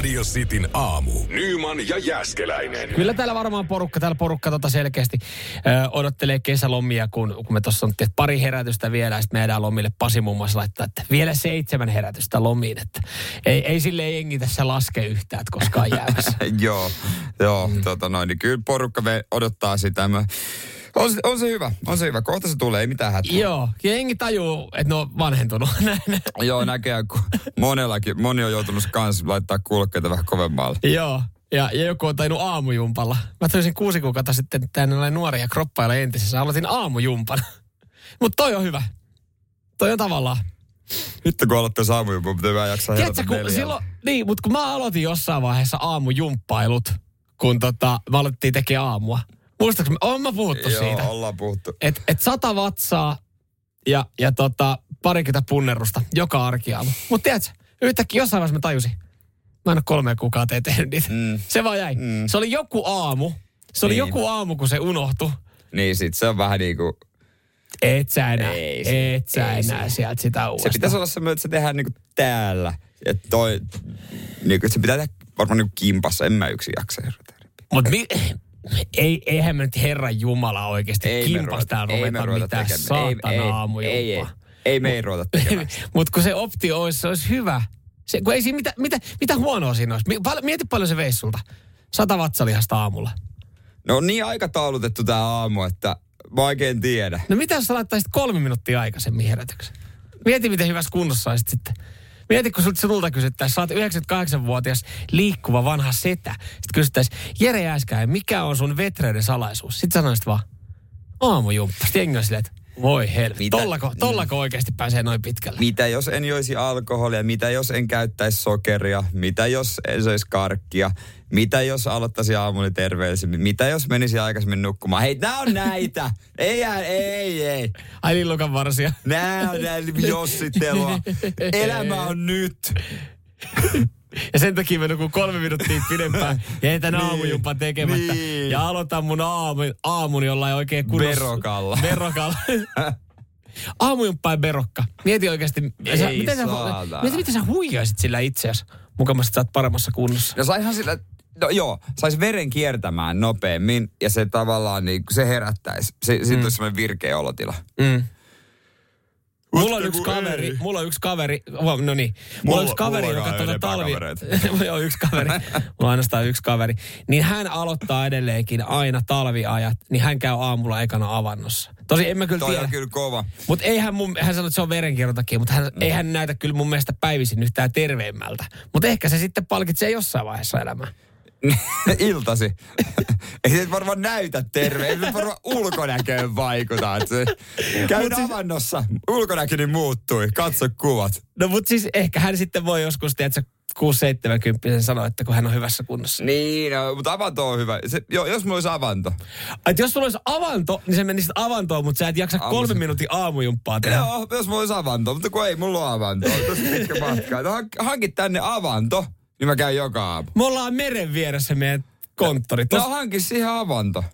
Radio Cityn aamu. Nyman ja Jäskeläinen. Kyllä täällä varmaan porukka, täällä porukka tota selkeästi ö, odottelee kesälomia, kun, kun me tuossa on tehty pari herätystä vielä, ja sitten me jäädään lomille. Pasi muun muassa laittaa, että vielä seitsemän herätystä lomiin, että ei, ei sille jengi tässä laske yhtään, että koskaan jäämässä. joo, joo, mm. tota noin, niin kyllä porukka me odottaa sitä. Mä, on, se- on se hyvä, on se hyvä. Kohta se tulee, ei mitään hätää. Joo, jengi tajuu, että ne on vanhentunut. Joo, näkee, kun monellakin, moni on joutunut kans laittaa kulkeita vähän kovemmalle. Joo, ja, ja joku on tainnut aamujumpalla. Mä taisin kuusi kuukautta sitten tänne näin nuoria kroppailla entisessä. Aloitin aamujumpan. Mutta toi on hyvä. Toi on tavallaan. Nyt kun aloittaa saamujumpa, pitää vähän jaksaa Tiedätkö, kun neljällä. silloin, niin, mutta kun mä aloitin jossain vaiheessa aamujumppailut, kun tota, me alettiin tekemään aamua. Muistaakseni, on mä puhuttu Joo, siitä. ollaan puhuttu. Et, et sata vatsaa ja, ja tota, parikymmentä punnerusta joka arkiaamu. Mutta tiedätkö, yhtäkkiä jossain vaiheessa mä tajusin, mä en ole kolme kuukautta tehnyt niitä. Mm. Se vaan jäi. Mm. Se oli joku aamu. Se oli Niin. joku aamu, kun se unohtui. Niin sit se on vähän niinku, Et sä enää, Ei se- et sä ei se- enää sieltä sitä se uudestaan. pitäisi olla semmoinen, että se tehdään niinku täällä. Ja toi, niinku, se pitää tehdä varmaan niinku kimpassa. En mä yksin jaksa. Mutta mi- ei, eihän me nyt Herran Jumala oikeasti Ei me kimpasta täällä ruveta mitään saatana ei-. Ei, ei, ei me ei ruveta tekemään. Mutta kun se optio olisi, se olisi hyvä. Se, kun ei siinä mitä, mitä, mitä huonoa siinä olisi. Mieti paljon se veisi sulta. Sata vatsalihasta aamulla. No on niin aikataulutettu tää aamu, että mä oikein tiedä. No mitä jos sä laittaisit kolme minuuttia aikaisemmin herätyksen? Mieti, miten hyvässä kunnossa olisit sitten. Mieti, kun sulta kysyttäisiin, sä oot 98-vuotias liikkuva vanha setä. Sitten kysyttäisiin, Jere Jääskäinen, mikä on sun vetreyden salaisuus? Sitten sanoisit vaan, aamujumppa. Sitten jengi on silleen, että voi helvetti, Mitä? tollako, tollako oikeasti pääsee noin pitkälle? Mitä jos en joisi alkoholia? Mitä jos en käyttäisi sokeria? Mitä jos en söisi karkkia? Mitä jos aloittaisi aamuni terveellisemmin? Mitä jos menisi aikaisemmin nukkumaan? Hei, nää on näitä! ei, ei, ei. Ai lillukan varsia. Nää on näitä jossittelua. Elämä on nyt. Ja sen takia mä nukun kolme minuuttia pidempään ja jätän Niin, aamujumpan tekemättä. niin. Ja aloitan mun aamu, aamuni jollain oikein kunnossa. Verokalla. Verokalla. Aamujumppa ja berokka. Mieti oikeasti. Ei miten, sä, mieti, miten sä huijaisit sillä itseäsi. Mukamassa sä oot paremmassa kunnossa. No saihan sillä, no joo, sais veren kiertämään nopeammin ja se tavallaan niin, se herättäisi. Se, mm. olisi semmoinen virkeä olotila. Mm. Mulla on yksi kaveri, ei. mulla on yksi kaveri, oh, no niin, mulla, Mulla- on yksi kaveri, mulla joka on tuota talvi, on yksi kaveri, mulla on ainoastaan yksi kaveri, niin hän aloittaa edelleenkin aina talviajat, niin hän käy aamulla ekana avannossa. Tosi en mä kyllä Toi tiedä. on kyllä kova. Mutta eihän mun, hän sanoi, että se on verenkierron takia, mutta hän, mm. ei hän näytä kyllä mun mielestä päivisin yhtään terveemmältä. Mutta ehkä se sitten palkitsee jossain vaiheessa elämää. Iltasi. ei se varmaan näytä terve. Ei se varmaan ulkonäköön vaikuta. että Se, käyn avannossa. Ulkonäköni muuttui. Katso kuvat. No mutta siis ehkä hän sitten voi joskus, tiedätkö, 6-70 sanoa, että kun hän on hyvässä kunnossa. Niin, no, mutta avanto on hyvä. Se, jo, jos mulla olisi avanto. Et jos sulla olisi avanto, niin se menisi avantoon, mutta sä et jaksa Aamussa. kolme minuutin aamujumppaa tehdä. Joo, jos mulla olisi avanto. Mutta kun ei mulla ole avanto. Tosi pitkä matka. No, hank- hankit tänne avanto, niin mä käyn joka aamu. Me ollaan meren vieressä meidän konttori. Tos, No hankin siihen avanto.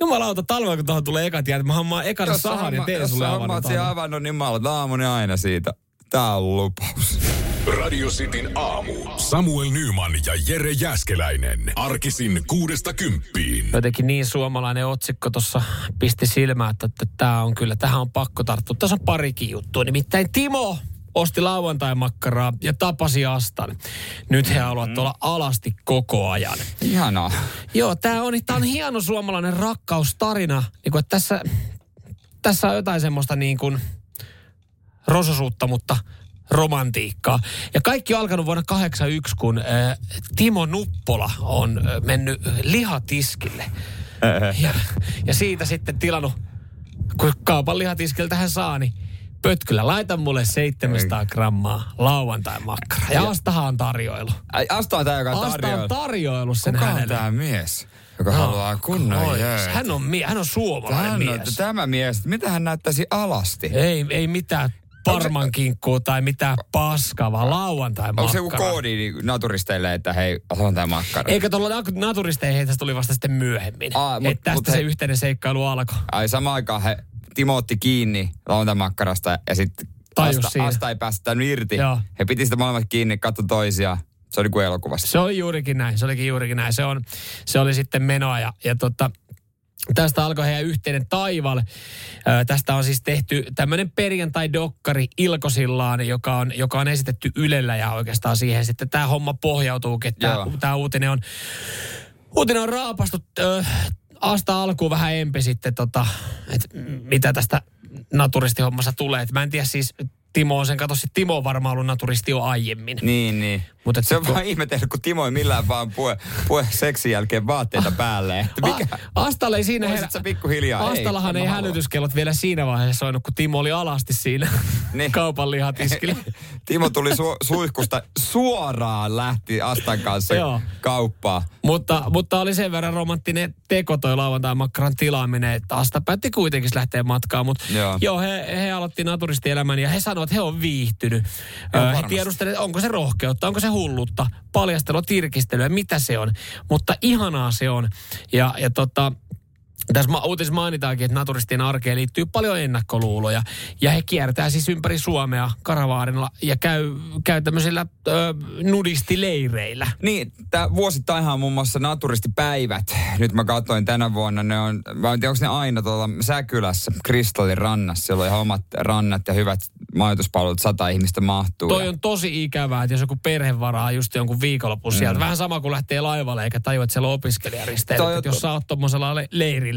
jumalauta, talvella kun tuohon tulee ekat jäät, mä hammaan ekana Jos sä sahan ja teen jos sulle sä avannon. hommaat siihen avannon, niin mä aloitan aamuni aina siitä. Tää on lupaus. Radio Cityn aamu. Samuel Nyman ja Jere Jäskeläinen. Arkisin kuudesta kymppiin. Jotenkin niin suomalainen otsikko tuossa pisti silmään, että, että tämä on kyllä, tähän on pakko tarttua. Tässä on parikin juttua. Nimittäin Timo osti lauantai-makkaraa ja tapasi Astan. Nyt he haluavat olla alasti koko ajan. Ihanaa. Joo, tämä on, tää on hieno suomalainen rakkaustarina. Niin kuin, että tässä, tässä on jotain semmoista niin kuin rososuutta, mutta romantiikkaa. Ja kaikki on alkanut vuonna 81, kun äh, Timo Nuppola on äh, mennyt lihatiskille. ja, ja siitä sitten tilannut, kun kaupan lihatiskiltä hän saa, niin Pötkylä, laita mulle 700 grammaa lauantai-makkaraa. Ja Astahan on tarjoilu. Ai, Asta on tää, joka Asta on tarjoaa. tarjoilu sen Kuka on hänelle. tää mies? joka No, haluaa kunnon jööt. hän on, mie- hän on suomalainen Hän on, mies. tämä mies, mitä hän näyttäisi alasti? Ei, ei mitään parmankinkkuu tai mitään paskaa, vaan lauantai Onko se joku koodi niin naturisteille, että hei, lauantai makkara? Eikä tuolla naturisteihin tästä tuli vasta sitten myöhemmin. Aa, mut- että tästä mut se he- yhteinen seikkailu alkoi. Ai samaan aikaan he, Timo otti kiinni lauantai-makkarasta ja sitten Asta, siinä. Asta ei päästänyt irti. Joo. He piti sitä molemmat kiinni, katso toisiaan. Se oli kuin elokuvassa. Se oli juurikin näin, se olikin juurikin näin. Se, on, se oli sitten menoa ja, ja tota, tästä alkoi heidän yhteinen taival. Ö, tästä on siis tehty tämmöinen perjantai-dokkari Ilkosillaan, joka on, joka on esitetty Ylellä ja oikeastaan siihen sitten tämä homma pohjautuu, että tämä uutinen on, uutinen on raapastu ö, Asta alkuun vähän empi sitten, tota, että mitä tästä naturistihommassa tulee. Et mä en tiedä siis, Timo on sen, kato, sit Timo on varmaan ollut naturisti jo aiemmin. Niin, niin. Mut et se on kun- vaan ihmetellyt, kun Timo ei millään vaan pue, pue seksin jälkeen vaatteita päälle. Että mikä, A- Astalle ei siinä Voisit sä pikkuhiljaa? Astallahan Ei, ei, hälytyskellot vielä siinä vaiheessa soinut, kun Timo oli alasti siinä Niin. kaupan lihatiskillä. Timo tuli su- suihkusta suoraan lähti Astan kanssa Joo. kauppaan. mutta, mutta oli sen verran romanttinen teko toi lauantai-makkaran tilaaminen, että Asta päätti kuitenkin lähteä matkaan. Mutta Joo. joo, he, he aloitti naturistielämän ja he sanoivat, että he on viihtynyt. Joo, Ö, he varmasti. tiedustelivat, onko se rohkeutta, onko se hullutta, paljastelua, tirkistelyä, mitä se on. Mutta ihanaa se on. Ja, ja tota, tässä uutisessa mainitaankin, että naturistien arkeen liittyy paljon ennakkoluuloja. Ja he kiertää siis ympäri Suomea karavaarilla ja käy, käy tämmöisillä ö, nudistileireillä. Niin, tää vuosittainhan on muun muassa naturistipäivät. Nyt mä katsoin tänä vuonna, ne on, mä en tiedä, onko ne aina tuolla Säkylässä, Kristallin rannassa. Siellä on ihan omat rannat ja hyvät majoituspalvelut, sata ihmistä mahtuu. Toi ja- on tosi ikävää, että jos joku perhe varaa just jonkun viikonlopun mm. sieltä. Vähän sama kuin lähtee laivalle eikä tajua, että siellä on opiskelijaristeillä. Toi Että jos sä oot tommosella le-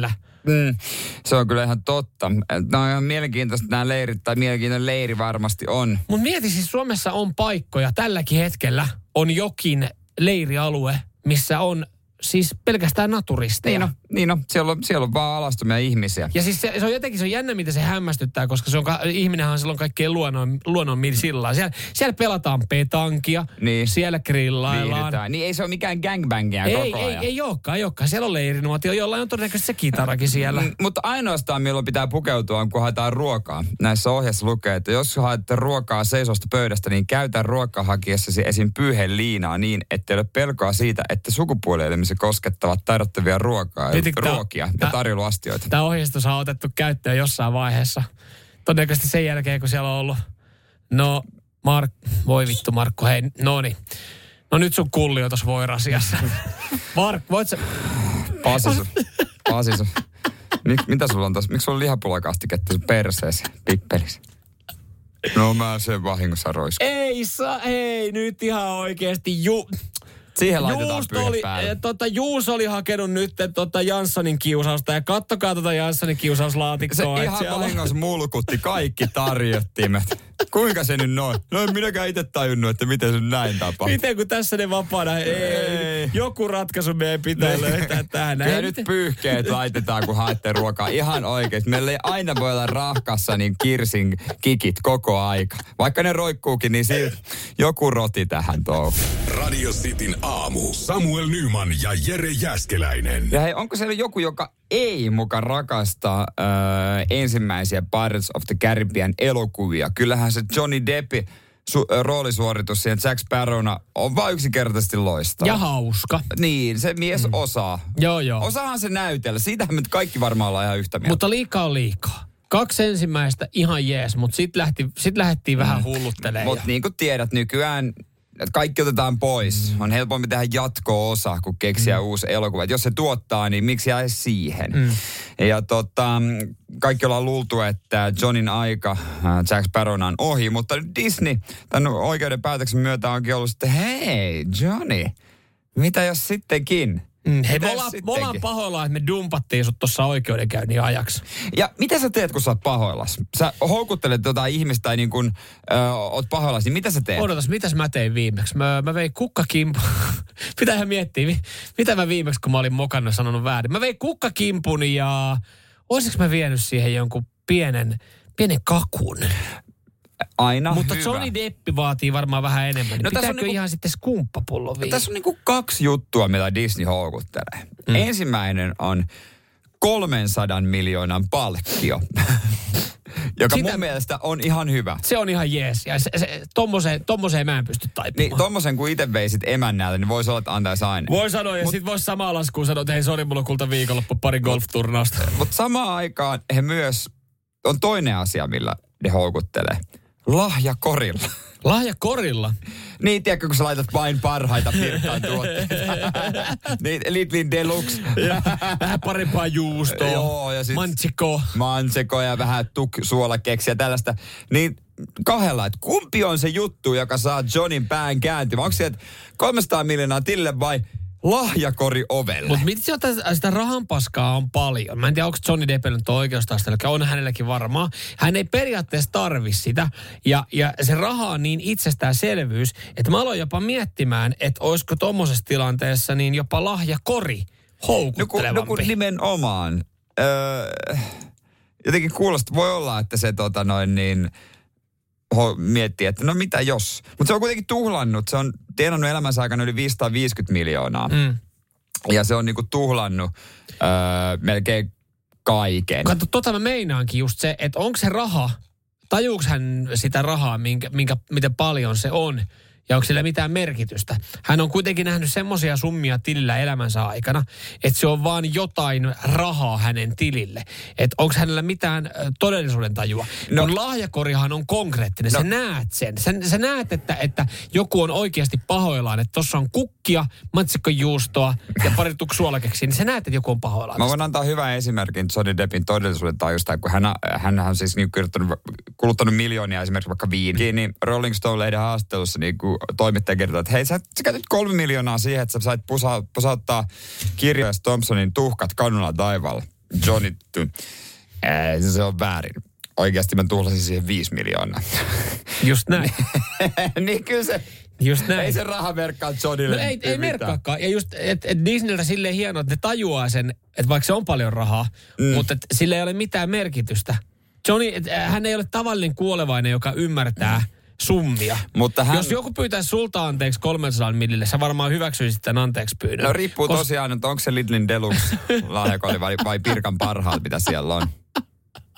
leirillä. Mm, se on kyllä ihan totta. Nämä on ihan mielenkiintoista nämä leirit, tai mielenkiintoinen leiri varmasti on. Mutta mieti siis Suomessa on paikkoja, tälläkin hetkellä on jokin leirialue, missä on siis pelkästään naturisteja. Niin on, niin on. Siellä, on siellä on vaan alastomia ihmisiä. Ja siis se, se on jotenkin se on jännä, miten se hämmästyttää, koska se on, ihminenhän on silloin kaikkein luonnon, luonnon sillä siellä, siellä pelataan petankia, Niin. siellä grillaillaan. Viihdytään. Niin ei se ole mikään gangbangia Ei, koko ei, ajan. ei olekaan, ei olekaan. Siellä on leirinuotio, jollain on todennäköisesti se kitarakin siellä. Mm, Mutta ainoastaan milloin pitää pukeutua on, kun haetaan ruokaa. Näissä ohjeissa lukee, että jos haette ruokaa seisosta pöydästä, niin käytä ruokaa hakiessasi esim. pyyheen liinaa niin, ettei ole pelkoa siitä, että sukupuolielimisi koskettavat tarjottavia ruokaa, tää- ruokia ja tää- tarjoiluastioita. Tämä ohjeistus on otettu käyttöön jossain vaiheessa. Todennäköisesti sen jälkeen, kun siellä on ollut, no Mark, voi vittu Markku, hei, no niin. No nyt sun kulli on tossa voirasiassa. Mark, voit sä... Pasisu. Pasisu. Mik, mitä sulla on tossa? Miksi sulla on lihapulakastiketta sun perseessä, pippelissä? No mä sen vahingossa roiskun. Ei saa, ei nyt ihan oikeesti. Ju, Siihen laitetaan pyyhe oli, päälle. eh, tota, Juus oli hakenut nyt tota Janssonin kiusausta ja kattokaa tota Janssonin Se kiusauslaatikkoa. et ihan siellä vahingossa mulkutti kaikki tarjottimet. Kuinka se nyt noin? No en minäkään itse tajunnut, että miten se näin tapahtuu. Miten kun tässä ne vapaana, ei, Ei. joku ratkaisu meidän pitää löytää tähän. Kyllä Ei nyt pyyhkeet laitetaan, kun haette ruokaa. Ihan oikeesti. Meillä ei aina voi olla rahkassa niin kirsin kikit koko aika. Vaikka ne roikkuukin, niin silti joku roti tähän touhuun. Radio Cityn aamu. Samuel Nyman ja Jere Jäskeläinen. Ja hei, onko siellä joku, joka ei muka rakasta öö, ensimmäisiä Pirates of the Caribbean elokuvia? Kyllähän se Johnny Deppi su- roolisuoritus siihen Jack Sparrowna on vaan yksinkertaisesti loistava. Ja hauska. Niin, se mies mm. osaa. Joo, joo. Osaahan se näytellä. Siitähän me kaikki varmaan ollaan ihan yhtä mieltä. Mutta liikaa on liikaa. Kaksi ensimmäistä ihan jees, mutta sitten lähti, sit lähdettiin vähän hulluttelemaan. Mutta niin kuin tiedät, nykyään että kaikki otetaan pois. Mm. On helpompi tehdä jatko-osa, kuin keksiä mm. uusi elokuva. Et jos se tuottaa, niin miksi jää siihen? Mm. Ja tota, kaikki ollaan luultu, että Johnin aika äh, Jack Sparrowna on ohi, mutta nyt Disney tämän oikeuden päätöksen myötä onkin ollut sitten, hei Johnny, mitä jos sittenkin? Mm, hei, me ollaan, me ollaan pahoillaan, että me dumpattiin sut tuossa oikeudenkäynnin ajaksi. Ja mitä sä teet, kun sä oot pahoillas? Sä houkuttelet jotain ihmistä tai niin kun, ö, oot pahoillas, niin mitä sä teet? Odotas, mitäs mä tein viimeksi? Mä, mä vein kukkakimpu. Pitää ihan miettiä, mi- mitä mä viimeksi, kun mä olin mokannut sanonut väärin. Mä vein kukkakimpun ja olisiko mä vienyt siihen jonkun pienen, pienen kakun? Aina Mutta hyvä. Johnny Deppi vaatii varmaan vähän enemmän. Niin No no, tässä on pitääkö niinku- ihan sitten skumppapullo viisi? Tässä on niinku kaksi juttua, mitä Disney houkuttelee. Mm. Ensimmäinen on 300 miljoonan palkkio, joka Sitä- mun mielestä on ihan hyvä. Se on ihan jees. Ja se, se, tommoseen, tommoseen mä en pysty taipumaan. Niin tommosen kun itse veisit emännälle, niin voisi olla, että antaisi aina. Voi sanoa, ja Mut- sit vois samaan laskuun sanoa, että hei sori, mulla kulta viikonloppu pari golfturnausta. Mutta samaan aikaan he myös, on toinen asia, millä ne houkuttelee. Lahjakorilla. Lahja korilla. Niin, tiedätkö, kun sä laitat vain parhaita pirkkaan tuotteita. niin, Lidlin Deluxe. Vähän parempaa juustoa. Joo, ja sit- Manchiko. Manseko ja vähän tuk suolakeksiä ja tällaista. Niin kahdella, että kumpi on se juttu, joka saa Johnin pään kääntymään? Onko se, että 300 miljoonaa tille vai lahjakori ovelle? Mutta mitä sieltä sitä rahanpaskaa on paljon. Mä en tiedä, onko Johnny Deppillä nyt oikeustaistelu, on hänelläkin varmaa. Hän ei periaatteessa tarvi sitä. Ja, ja se raha on niin itsestäänselvyys, että mä aloin jopa miettimään, että olisiko tuommoisessa tilanteessa niin jopa lahjakori no, kun, houkuttelevampi. no kun nimenomaan. Öö, jotenkin kuulostaa, voi olla, että se tota noin niin, ho, miettii, että no mitä jos. Mutta se on kuitenkin tuhlannut, se on tienannut elämänsä aikana yli 550 miljoonaa. Mm. Ja se on niinku tuhlannut öö, melkein kaiken. Kato, tota mä meinaankin just se, että onko se raha, tajuuks hän sitä rahaa, minkä, minkä, miten paljon se on, ja onko sillä mitään merkitystä. Hän on kuitenkin nähnyt semmoisia summia tilillä elämänsä aikana, että se on vaan jotain rahaa hänen tilille. Että onko hänellä mitään todellisuuden tajua. No- Kun lahjakorihan on konkreettinen, no. sä näet sen. Sä, sä näet, että, että joku on oikeasti pahoillaan, että tuossa on kukkia, matsikkojuustoa ja pari tuksuolakeksiä, niin sä näet, että joku on pahoillaan. Mä voin antaa hyvän esimerkin Johnny Deppin todellisuuden tajusta, kun hän, hän on siis niin kuluttanut miljoonia esimerkiksi vaikka viiniin, niin Rolling Stone-lehden haastattelussa niin kuin toimittaja kertoo, että hei sä, sä käytit kolme miljoonaa siihen, että sä sait pusa, pusauttaa kirjoista Thompsonin tuhkat kadulla taivaalla. Johnny, ää, se on väärin. Oikeasti mä tuhlasin siihen viisi miljoonaa. Just näin. niin kyllä se, Just näin. ei se raha merkkaa Johnnylle No ei, ei merkkaakaan. Ja just, että et Disneyltä silleen hienoa, että ne tajuaa sen, että vaikka se on paljon rahaa, mm. mutta sillä ei ole mitään merkitystä. Johnny, et, hän ei ole tavallinen kuolevainen, joka ymmärtää summia. Mutta hän- Jos joku pyytäisi sulta anteeksi 300 millille, sä varmaan hyväksyisit tämän anteeksi pyynnön. No riippuu Kos- tosiaan, että onko se Lidlin Deluxe lahjakoli vai, vai Pirkan parhaat, mitä siellä on.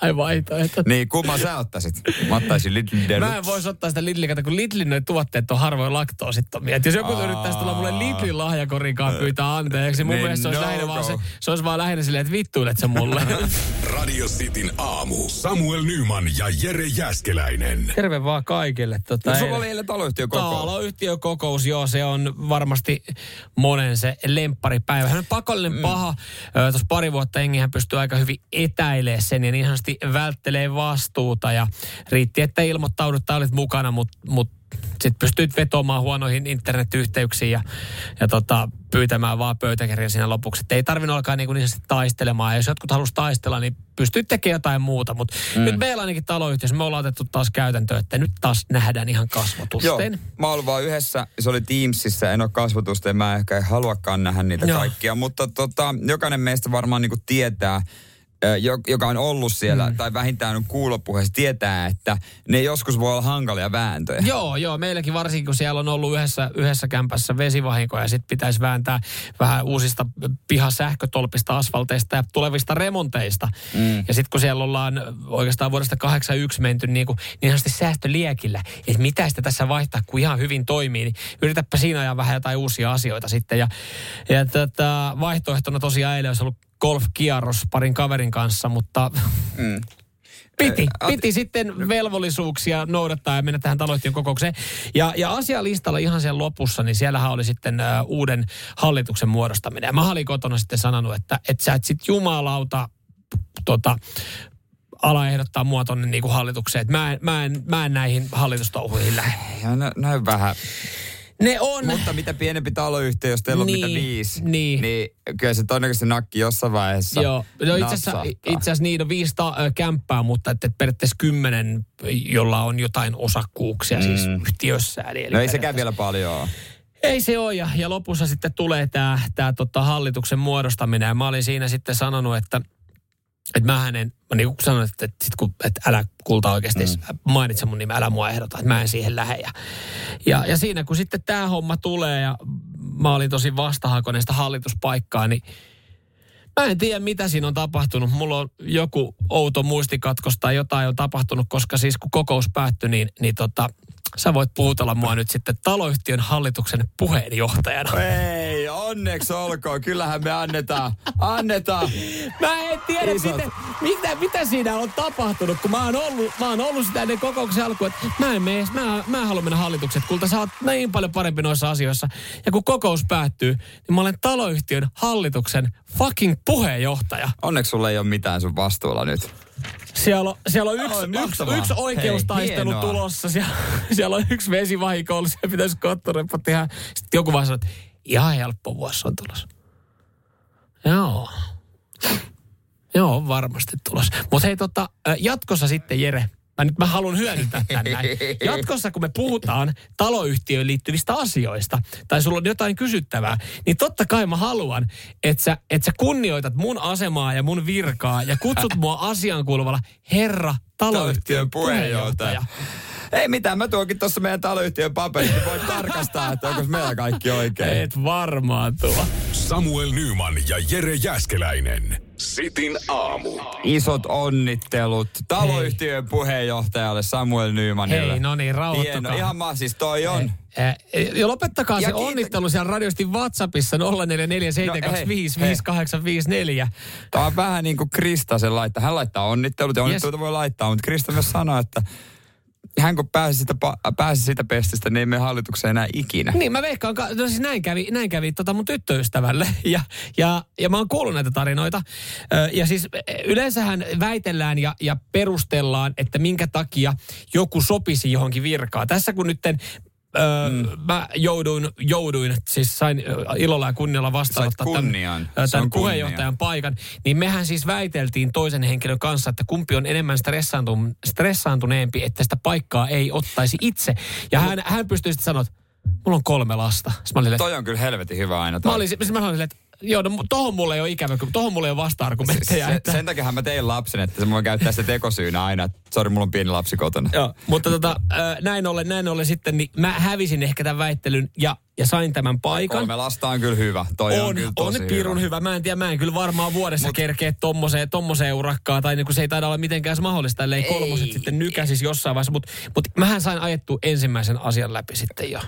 Ai vaihtoehto. Niin, kumman sä ottaisit? Mä ottaisin Lidlin. Mä en voisi ottaa sitä Lidlin, kato, kun Lidlin noin tuotteet on harvoin laktoosittomia. Et jos joku Aa. yrittäisi tulla mulle Lidlin lahjakorikaan pyytää anteeksi, mun Niin, mielestä se olisi, no lähinnä vaan se, se olisi vaan lähinnä silleen, että vittuilet se mulle. Radio Cityn aamu. Samuel Nyman ja Jere Jäskeläinen. Terve vaan kaikille. Tota, No, sulla oli eilen taloyhtiökokous. Taloyhtiökokous, joo, se on varmasti monen se lempparipäivä. Hän on pakollinen mm. paha. Tuossa pari vuotta hengihän pystyy aika hyvin etäilemään sen ja niin ihanasti välttelee vastuuta. Ja riitti, että ilmoittaudut tai olit mukana, mutta mut, sitten pystyit vetoamaan huonoihin internetyhteyksiin ja, ja tota, pyytämään vaan pöytäkirjan siinä lopuksi. Et ei tarvinnut alkaa niin, niin taistelemaan. Ja jos jotkut halusi taistella, niin pystyt tekemään jotain muuta. Mutta mm. nyt meillä ainakin taloyhtiössä me ollaan otettu taas käytäntöön, että nyt taas nähdään ihan Joo, kasvotusten. mä oon ollut vaan yhdessä, se oli Teamsissa, en ole kasvotusta ja mä ehkä en haluakaan nähdä niitä Joo. kaikkia, mutta tota, jokainen meistä varmaan niinku tietää, joka on ollut siellä, mm. tai vähintään on kuulopuheessa, tietää, että ne joskus voi olla hankalia vääntöjä. Joo, joo. Meilläkin varsinkin, kun siellä on ollut yhdessä, yhdessä kämpässä vesivahinkoja ja sitten pitäisi vääntää vähän uusista pihasähkötolpista, asfalteista ja tulevista remonteista. Mm. Ja sitten kun siellä ollaan oikeastaan vuodesta 81 menty niin kuin, niin ihan säästöliekillä, että mitä sitä tässä vaihtaa, kun ihan hyvin toimii, niin yritäpä siinä ajaa vähän jotain uusia asioita sitten. Ja, ja tätä vaihtoehtona tosiaan eilen olisi ollut golfkierros parin kaverin kanssa, mutta Mm. Piti, piti sitten velvollisuuksia noudattaa ja mennä tähän taloyhtiön kokoukseen. Ja, ja asialistalla ihan sen lopussa, niin siellähän oli sitten uh, uuden hallituksen muodostaminen. Ja mä olin kotona sitten sanonut, että, että sä et sit jumalauta tota, ala ehdottaa mua tonne niinku hallitukseen. Että mä, en, mä, en, mä en näihin hallitustouhuihin lähde. Ja nä, näin vähän. Ne on... Mutta mitä pienempi taloyhtiö, jos teillä on Niin, mitä viisi, niin. niin kyllä se todennäköisesti nakki jossain vaiheessa Joo, no itse asiassa, napsahtaa. itse asiassa niitä on viisi ta- kämppää, mutta että periaatteessa kymmenen, jolla on jotain osakkuuksia mm. siis yhtiössä. Eli, eli No ei sekään vielä paljon. Ei se ole, ja, ja lopussa sitten tulee tämä tää tota hallituksen muodostaminen. Ja mä olin siinä sitten sanonut, että että mä hänen, mä niin kuin sanoin, että, että, sit kun, että älä kulta oikeasti mm. mainitse mun nimeä, älä mua ehdota, että mä en siihen lähde. Ja, ja, ja siinä kun sitten tämä homma tulee ja mä olin tosi vastahakoinen sitä hallituspaikkaa, niin Mä en tiedä, mitä siinä on tapahtunut. Mulla on joku outo muistikatkos tai jotain on tapahtunut, koska siis kun kokous päättyi, niin, niin tota, sä voit puhutella mua nyt sitten taloyhtiön hallituksen puheenjohtajana. Ei, onneksi olkoon. Kyllähän me annetaan. Annetaan. Mä en tiedä, miten, mitä, mitä siinä on tapahtunut, kun mä oon ollut, mä oon ollut sitä ennen kokouksen alkuun, että mä en mene, mä, mä en halua mennä hallitukset, kulta sä oot niin paljon parempi noissa asioissa. Ja kun kokous päättyy, niin mä olen taloyhtiön hallituksen fucking puheenjohtaja. Onneksi sulla ei ole mitään sun vastuulla nyt. Siellä on, siellä on yksi, Oi, yksi, yksi oikeustaistelu Hei, tulossa. Siellä, siellä on yksi vesivahiko ollut. Siellä pitäisi kottorepa tehdä. Sitten joku vaan sanoo, että ihan helppo vuosi on tulossa. Joo. Joo, varmasti tulossa. Mutta hei tota, jatkossa sitten Jere, mä nyt mä haluan hyödyntää tän näin. Jatkossa kun me puhutaan taloyhtiöön liittyvistä asioista, tai sulla on jotain kysyttävää, niin totta kai mä haluan, että sä, et sä kunnioitat mun asemaa ja mun virkaa ja kutsut mua asiaan kuuluvalla herra taloyhtiön puheenjohtaja. Ei mitään, mä tuonkin tuossa meidän taloyhtiön paperit, niin voit tarkastaa, että onko meillä kaikki oikein. Et varmaan tuo. Samuel Nyman ja Jere Jäskeläinen. Sitin aamu. Isot onnittelut taloyhtiön puheenjohtajalle Samuel Nymanille. Hei, no niin, rauhoittukaa. Hieno, ihan ma, siis toi on. Ää, Ja lopettakaa Ja se kiitä- onnittelu siellä radiosti WhatsAppissa 0447255854. Tämä on vähän niin kuin Krista sen laittaa. Hän laittaa onnittelut ja onnitteluita voi laittaa, mutta Krista myös sanoo, että hän kun pääsi siitä, pa- pääsi siitä pestistä, niin mene hallitukseen enää ikinä. Niin, mä veikkaan, ka- no siis näin kävi, näin kävi tota mun tyttöystävälle. Ja, ja, ja mä oon kuullut näitä tarinoita. Ja siis yleensähän väitellään ja, ja perustellaan, että minkä takia joku sopisi johonkin virkaan. Tässä kun nytten Öö, mm. Mä jouduin, jouduin, siis sain ilolla ja kunnialla vastaanottaa kunnian. tämän kunnia. puheenjohtajan paikan, niin mehän siis väiteltiin toisen henkilön kanssa, että kumpi on enemmän stressaantu- stressaantuneempi, että sitä paikkaa ei ottaisi itse. Ja hän, hän pystyi sitten sanoa, että mulla on kolme lasta. Sitten mä olin, Toi on kyllä helvetin hyvä aina. mä olin, mä olin että joo, no, tohon mulle ei ole ikävä, kun tohon mulle ei ole vasta-argumentteja. se, että, sen takia mä tein lapsen, että se voi käyttää sitä tekosyynä aina, sori, mulla on pieni lapsi kotona. Joo, mutta tota, näin ollen, näin ollen sitten, niin mä hävisin ehkä tämän väittelyn ja, ja sain tämän paikan. Kolme lasta on kyllä hyvä. Toi on, on, kyllä on tosi nyt pirun hyvä. Mä en tiedä, mä en kyllä varmaan vuodessa Mut- kerkeä tommoseen, tommoseen urakkaa, tai niin kuin se ei taida olla mitenkään mahdollista, ellei Ei. kolmoset sitten nykäsis jossain vaiheessa. Mutta mut mähän sain ajettua ensimmäisen asian läpi sitten jo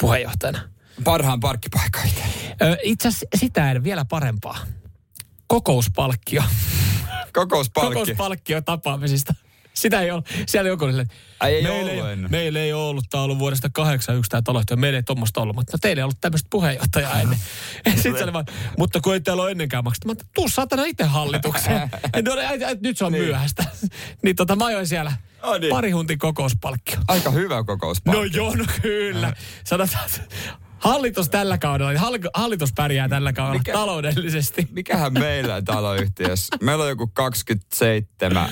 puheenjohtajana. Parhaan parkkipaikan itse. Itse asiassa sitä en vielä parempaa. Kokouspalkkio. Kokouspalkki. Kokouspalkkio tapaamisista. Sitä ei ole. Siellä joku oli Ai, ei meillä, ei, meillä ei ole ollut, tämä on ollut vuodesta 81 tämä taloyhtiö, meillä ei tuommoista ollut, mutta no, teillä ei ollut tämmöistä puheenjohtajaa ennen. Sitten se oli vaan, mutta kun ei täällä ole ennenkään maksettu. Mä tuu saatana itse hallitukseen. No, nyt se on niin. myöhäistä. niin tota, mä ajoin siellä Oh niin. pari huntin kokouspalkkio. Aika hyvä kokouspalkki. No joo, no kyllä. Sanotaan, että hallitus tällä kaudella, niin halli- hallitus pärjää tällä kaudella Mikä- taloudellisesti. Mikähän meillä taloyhtiössä? Meillä on joku 27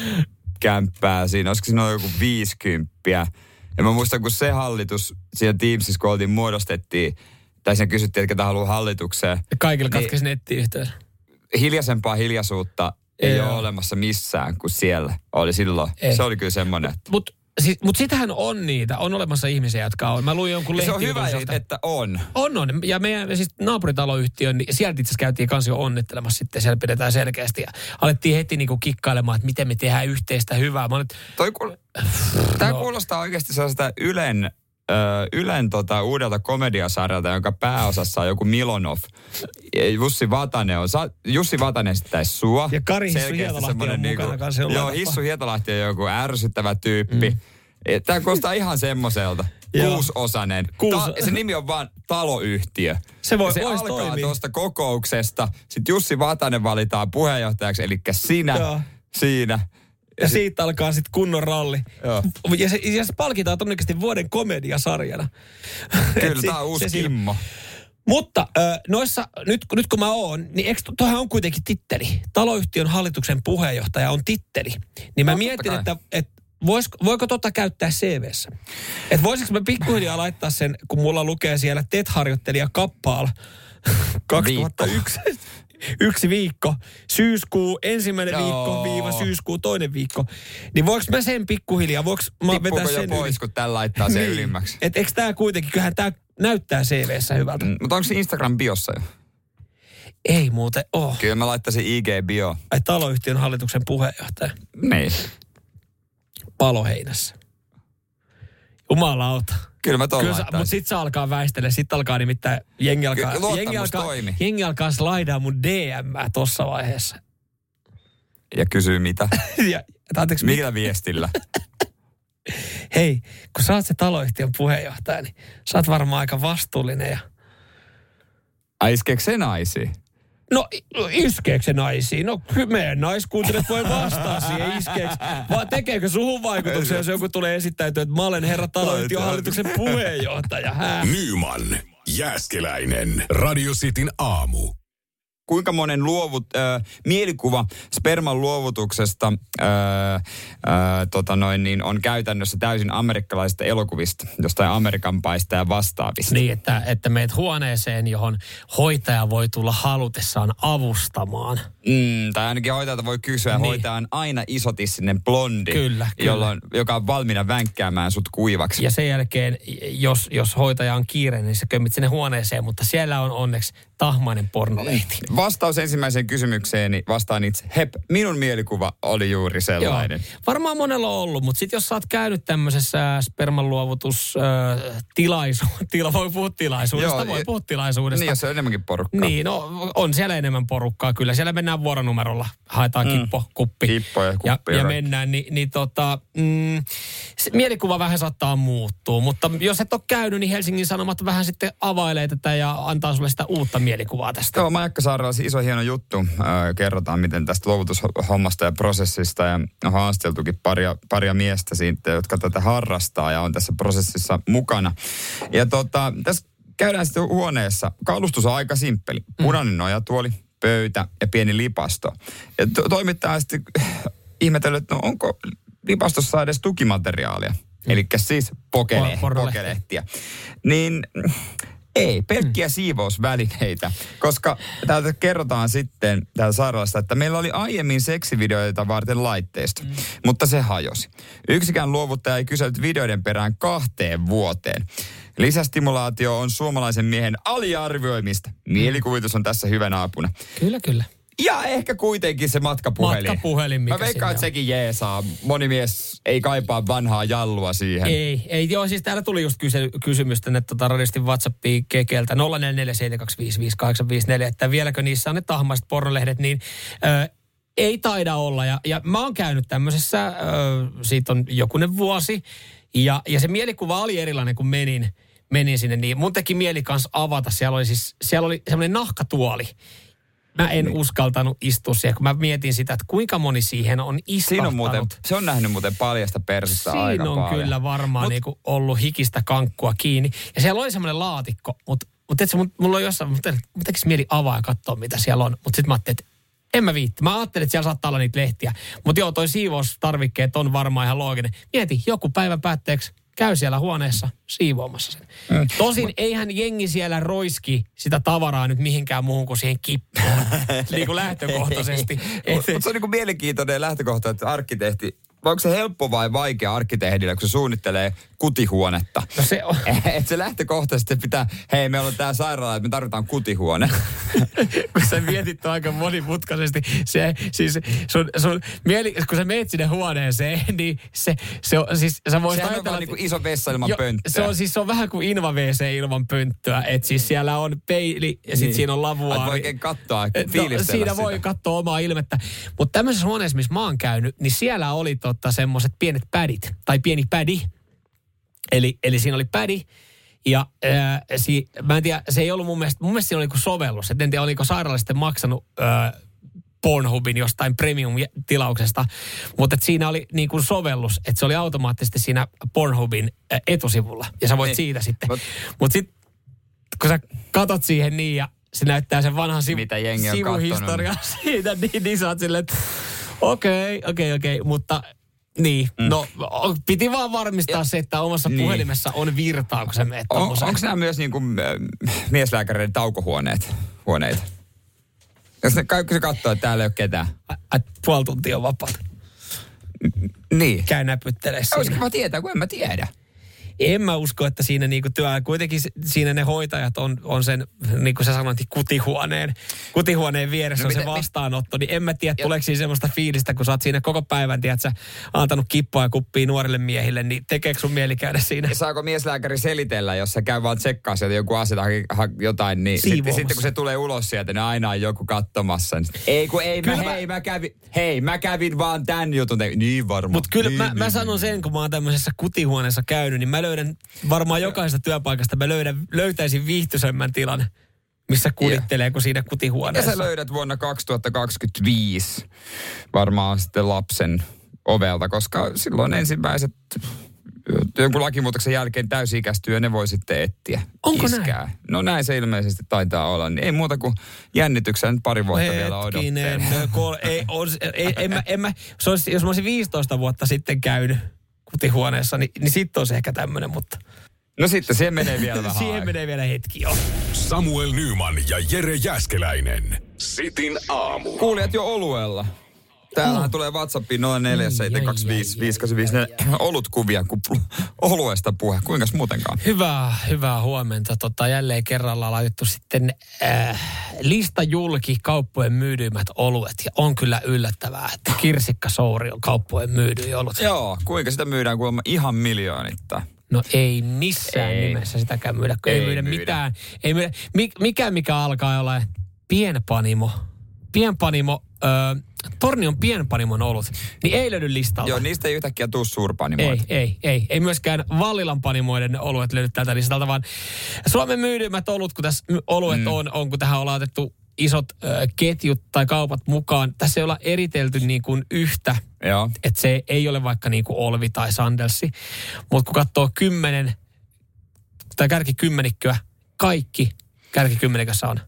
kämppää siinä. Olisiko siinä ollut joku 50? Ja mä muistan, kun se hallitus siellä Teamsissa, kun oltiin muodostettiin, tai siinä kysyttiin, että ketä haluaa hallitukseen. Kaikilla Niin. katkesi nettiyhteys. Hiljaisempaa hiljaisuutta ei Joo. ole olemassa missään kuin siellä oli silloin. Ei. Se oli kyllä semmoinen, että Mutta siis, mut sitähän on niitä. On olemassa ihmisiä, jotka on. Mä luin jonkun se on hyvä, jos- siitä. että on. On, on. Ja meidän siis naapuritaloyhtiö, niin sieltä itse asiassa käytiin kanssa jo onnittelemassa sitten. Siellä pidetään selkeästi. Ja alettiin heti niinku kikkailemaan, että miten me tehdään yhteistä hyvää. Mä olin, Toi kuul... Tämä No. kuulostaa oikeasti sellaista Ylen, Ylen tota, uudelta komediasarjalta, jonka pääosassa on joku Milonov. Jussi Vatanen on. Sa, Jussi Vatanen esittäisi sua. Ja Kari Hissu semmoinen on mukana kanssa jollain Joo. Hissu Hietolahti on joku ärsyttävä tyyppi. Mm. Tämä kuulostaa ihan semmoiselta. Kuusosainen. Kuus- Ta- se nimi on vaan taloyhtiö. Se voi- se alkaa toimia. tuosta kokouksesta. Sitten Jussi Vatanen valitaan puheenjohtajaksi, eli sinä Joo. siinä. Ja siitä alkaa sitten kunnon ralli. Joo. Ja se, ja se palkitaan todennäköisesti vuoden komediasarjana. Kyllä, tämä on uusi Kimmo. Mutta noissa, nyt, nyt kun mä oon, niin eikö, toihan on kuitenkin titteli. Taloyhtiön hallituksen puheenjohtaja on titteli. Niin mä No, mietin, että, että vois, voiko tota käyttää CVssä? Että voisiko mä pikkuhiljaa laittaa sen, kun mulla lukee siellä TET-harjoittelija Kappaal 2001. yksi viikko, syyskuu, ensimmäinen Joo. viikko, viiva syyskuu, toinen viikko. Niin voiko mä sen pikkuhiljaa, voiko mä vetää Tippuuko jo sen pois, yli? kun tällä laittaa sen ylimmäksi? Et eikö tää kuitenkin, kyllähän tää näyttää CVssä hyvältä. Mm, Mutta onko se Instagram biossa jo? Ei muuten oo. Kyllä mä laittaisin IG-bio. Ai taloyhtiön hallituksen puheenjohtaja Niin. paloheinässä. Jumalauta. Kyllä mä Kyllä, mutta sit se alkaa väistellä. Sit alkaa nimittäin, jengi alkaa, luottamus jengi alkaa, toimi. jengi alkaa slaidaa mun DM tossa vaiheessa. Ja kysyy mitä? Ja, anteeksi, Millä viestillä? hei, kun sä oot se taloyhtiön puheenjohtaja, niin sä oot varmaan aika vastuullinen. Ja... Ai iskeekö se naisiin? No iskeekö se naisiin? No meidän naiskuuntelijat voi vastaa siihen iskeekö. Vai tekeekö suhun vaikutuksen, jos joku tulee esittäytyä, että mä olen herra taloyhtiön hallituksen puheenjohtaja. Hää? Nyman, Jääskeläinen, Radio Cityn aamu. Kuinka monen luovut, äh, mielikuva sperman luovutuksesta äh, äh, tota noin, niin on käytännössä täysin amerikkalaisista elokuvista, jostain Amerikan paista ja vastaavista. Niin, että, että meet huoneeseen, johon hoitaja voi tulla halutessaan avustamaan. Mm, tai ainakin hoitajalta voi kysyä, Niin. niin. hoitaja on aina isotissinen blondi, Kyllä, kyllä. Jolloin, joka on valmiina vänkkäämään sut kuivaksi. Ja sen jälkeen, jos, jos hoitaja on kiire, niin sä kömmit sinne huoneeseen, mutta siellä on onneksi tahmainen pornolehti. Vastaus ensimmäiseen kysymykseeni vastaan itse. Hep, minun mielikuva oli juuri sellainen. Joo. Varmaan monella on ollut, mutta sitten jos sä oot käynyt tämmöisessä spermanluovutus tilaisu, tila, voi puhua tilaisuudesta, Joo, voi puhua tilaisuudesta. Niin, jos on enemmänkin porukkaa. Niin, no on siellä enemmän porukkaa kyllä. Siellä mennään vuoronumerolla, haetaan mm. kippo, kuppi. Kippo ja kuppi ja, ja ja mennään, niin, niin tota, mm, mielikuva vähän saattaa muuttua. Mutta jos et ole käynyt, niin Helsingin Sanomat vähän sitten availee tätä ja antaa sulle sitä uutta mielikuvaa tästä. Joo, Majakkasaarella se iso hieno juttu. Äh, kerrotaan, miten tästä luovutushommasta ja prosessista. Ja on haasteltukin paria, paria miestä siitä, jotka tätä harrastaa ja on tässä prosessissa mukana. Ja tota, tässä käydään sitten huoneessa. Kalustus on aika simppeli. Punainen nojatuoli, pöytä ja pieni lipasto. Ja to- toimittaja sitten ihmetellyt, että no onko lipastossa edes tukimateriaalia. Eli siis pokele, pokelehtiä. Niin ei, pelkkiä siivousvälineitä, koska täältä kerrotaan sitten täällä sairaalassa, että meillä oli aiemmin seksivideoita varten laitteisto, mm. mutta se hajosi. Yksikään luovuttaja ei kysellyt videoiden perään kahteen vuoteen. Lisästimulaatio on suomalaisen miehen aliarvioimista. Mielikuvitus on tässä hyvänä apuna. Kyllä, kyllä. Ja ehkä kuitenkin se matkapuhelin. Matkapuhelin, mikä Mä veikkaan, että sekin jeesaa. Moni mies ei kaipaa vanhaa jallua siihen. Ei, ei. Joo, siis täällä tuli just kysy, kysymys tänne tota radistin WhatsAppiin kekeltä 0447255854, että vieläkö niissä on ne tahmaiset pornolehdet, niin ö, ei taida olla. Ja, ja mä oon käynyt tämmöisessä, ö, siitä on jokunen vuosi, ja, ja se mielikuva oli erilainen, kun menin, menin sinne, niin mun teki mieli kanssa avata. Siellä oli siis, siellä oli semmoinen nahkatuoli. Mä en niin. uskaltanut istua siellä, kun mä mietin sitä, että kuinka moni siihen on istahtanut. Siinä on muuten, se on nähnyt muuten paljasta persistä Siinä aika on paljon. kyllä varmaan Mut- niinku ollut hikistä kankkua kiinni. Ja siellä oli semmoinen laatikko, mutta mut mut, mulla on jossain, mutta tekisi mieli avaa ja katsoa, mitä siellä on. Mutta sitten mä ajattelin, että en mä viitti. Mä ajattelin, että siellä saattaa olla niitä lehtiä. Mutta joo, toi siivoustarvikkeet on varmaan ihan looginen. Mieti, joku päivän päätteeksi käy siellä huoneessa siivoamassa sen. Mm. Tosin eihän jengi siellä roiski sitä tavaraa nyt mihinkään muuhun kuin siihen kippoon. niin kuin lähtökohtaisesti. Mutta se on niin mielenkiintoinen lähtökohta, että arkkitehti, vai onko se helppo vai vaikea arkkitehdille, kun se suunnittelee kutihuonetta? No se on. että se lähtökohtaisesti pitää, hei meillä on tää sairaala, että me tarvitaan kutihuone. kun sä mietit aika monimutkaisesti. Se, siis sun, sun mieli, kun sä meet sinne huoneeseen, niin se, se on, siis sä voisit Sehän on ajatella, että- niin kuin iso vessa ilman Jo, pönttöä. Se on siis se on vähän kuin Inva ilman pönttöä. että siis siellä on peili ja sitten Niin. siinä on Et lavuaari. voi oikein katsoa, Et no, Siinä sitä. voi katsoa omaa ilmettä. Mutta tämmöisessä huoneessa, missä mä oon käynyt, niin siellä oli totta semmoiset pienet pädit. Tai pieni pädi. Eli, eli siinä oli pädi. Ja ää, si, mä en tiedä, se ei ollut mun mielestä, mun mielestä siinä oli kuin sovellus. Et en tiedä, oliko sairaala sitten maksanut ää, Pornhubin jostain premium-tilauksesta. Mutta et siinä oli niin kuin sovellus, että se oli automaattisesti siinä Pornhubin ää, etusivulla. Ja sä voit Niin. siitä sitten. Mut- Mutta sitten kun sä katot siihen niin ja se näyttää sen vanhan sivu, Mitä jengi on sivuhistoriaa siitä, niin, niin sä oot silleen, että okei, okei, okei, mutta niin, mm. no piti vaan varmistaa se, että omassa Niin. puhelimessa on virtaa, kun sä meet On, onko nämä myös niin kuin, äh, mieslääkäreiden taukohuoneet? Huoneita? Jos ne kaikki se katsoo, että täällä ei ole ketään. Ai, puoli tuntia on vapaata. Niin. Käy näpyttelee Olisiko siinä. mä tietää, kun en mä tiedä. En mä usko, että siinä niinku työ, kuitenkin siinä ne hoitajat on, on sen, niin kuin sä sanoit, kutihuoneen, kutihuoneen vieressä No on se vastaanotto, niin en mä tiedä, tuleeko siinä semmoista fiilistä, kun sä oot siinä koko päivän, tiedät sä, antanut kippoa ja kuppia nuorille miehille, niin tekeekö sun mieli käydä siinä? Ja saako mieslääkäri selitellä, jos se käy vaan tsekkaa sieltä joku asia ha- jotain, niin sitten, sitten kun se tulee ulos sieltä, niin aina on joku katsomassa. Niin sit, ei kun ei, mä, Kyllä mä- hei, mä kävin, hei, mä kävin vaan tämän jutun. Niin varmaan. Mutta kyllä niin, mä, niin, mä niin. sanon sen, kun mä oon tämmöisessä kutihuoneessa käynyt, niin mä löydän varmaan jokaisesta työpaikasta, mä löydän, löytäisin viihtyisemmän tilan, missä kulittelee kuin siinä Ja kutihuoneessa. sä löydät vuonna 2025 varmaan sitten lapsen ovelta, koska silloin ensimmäiset jonkun lakimuutoksen jälkeen täysi-ikäistyy ja ne voi sitten etsiä. Onko iskää. No näin se ilmeisesti taitaa olla. Niin ei muuta kuin jännityksellä nyt pari vuotta vielä Hetkinen, odottelee. kol, ei, on, ei, en mä, en mä, se olisi, jos mä olisin 15 vuotta sitten käynyt kutihuoneessa, niin, niin sitten olisi ehkä tämmöinen, mutta No sitten siihen menee vielä vähän siihen aikaa. menee vielä hetki jo. Samuel Nyman ja Jere Jäskeläinen. Sitin aamu. Kuulijat jo oluella. Täällähän Oh. tulee WhatsAppiin 047255 olutkuvia, kun oluesta puhe. Kuinkas muutenkaan? Hyvää, hyvää huomenta. Tota, jälleen kerralla on laitettu sitten äh, lista julki kauppojen myydyimmät oluet. Ja on kyllä yllättävää, että kirsikka Souri on kauppojen myydyin olut. Joo, kuinka sitä myydään kuulemma ihan miljoonittain. No ei missään Ei. ei. nimessä sitäkään myydä, kun ei, Ei myydä, myydä. mitään. Ei myydä. Mik, mikä mikä alkaa olla pienpanimo. Pienpanimo, ö, Tornion pienpanimon olut, niin ei löydy listalta. Joo, niistä ei yhtäkkiä tuu suurpanimoita. Ei, ei, ei. Ei myöskään Vallilan panimoiden oluet löydy tältä listalta, vaan Suomen myydyimmät olut, kun tässä oluet mm. on, on, kun tähän on laitettu isot ö, ketjut tai kaupat mukaan. Tässä ei olla eritelty niin kuin yhtä, että se ei ole vaikka niin kuin Olvi tai Sandelsi. Mutta kun katsoo kymmenen, tai kärkikymmenikköä, kaikki kärkikymmenikkössä on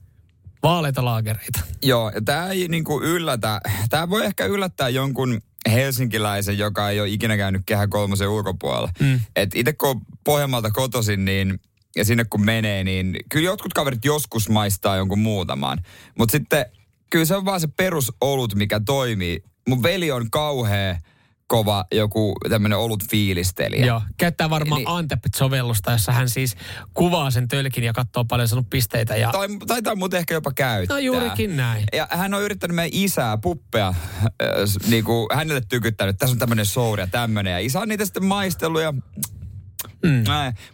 vaaleita laagereita. Joo, tämä ei niinku yllätä. Tämä voi ehkä yllättää jonkun helsinkiläisen, joka ei ole ikinä käynyt kehä kolmosen ulkopuolella. Mm. Et itse kun Pohjanmaalta kotoisin, niin ja sinne kun menee, niin kyllä jotkut kaverit joskus maistaa jonkun muutaman. Mutta sitten kyllä se on vaan se perusolut, mikä toimii. Mun veli on kauhea kova joku tämmöinen olut fiilistelijä. Joo, käyttää varmaan Niin. niin. Antepit-sovellusta, jossa hän siis kuvaa sen tölkin ja katsoo paljon saanut pisteitä. Ja... Tai, taitaa muuten ehkä jopa käyttää. No juurikin näin. Ja hän on yrittänyt meidän isää, puppea, äh, s- niinku, hänelle tykyttänyt, tässä on tämmöinen souri ja tämmöinen. Ja isä on niitä sitten maistellut ja Mm.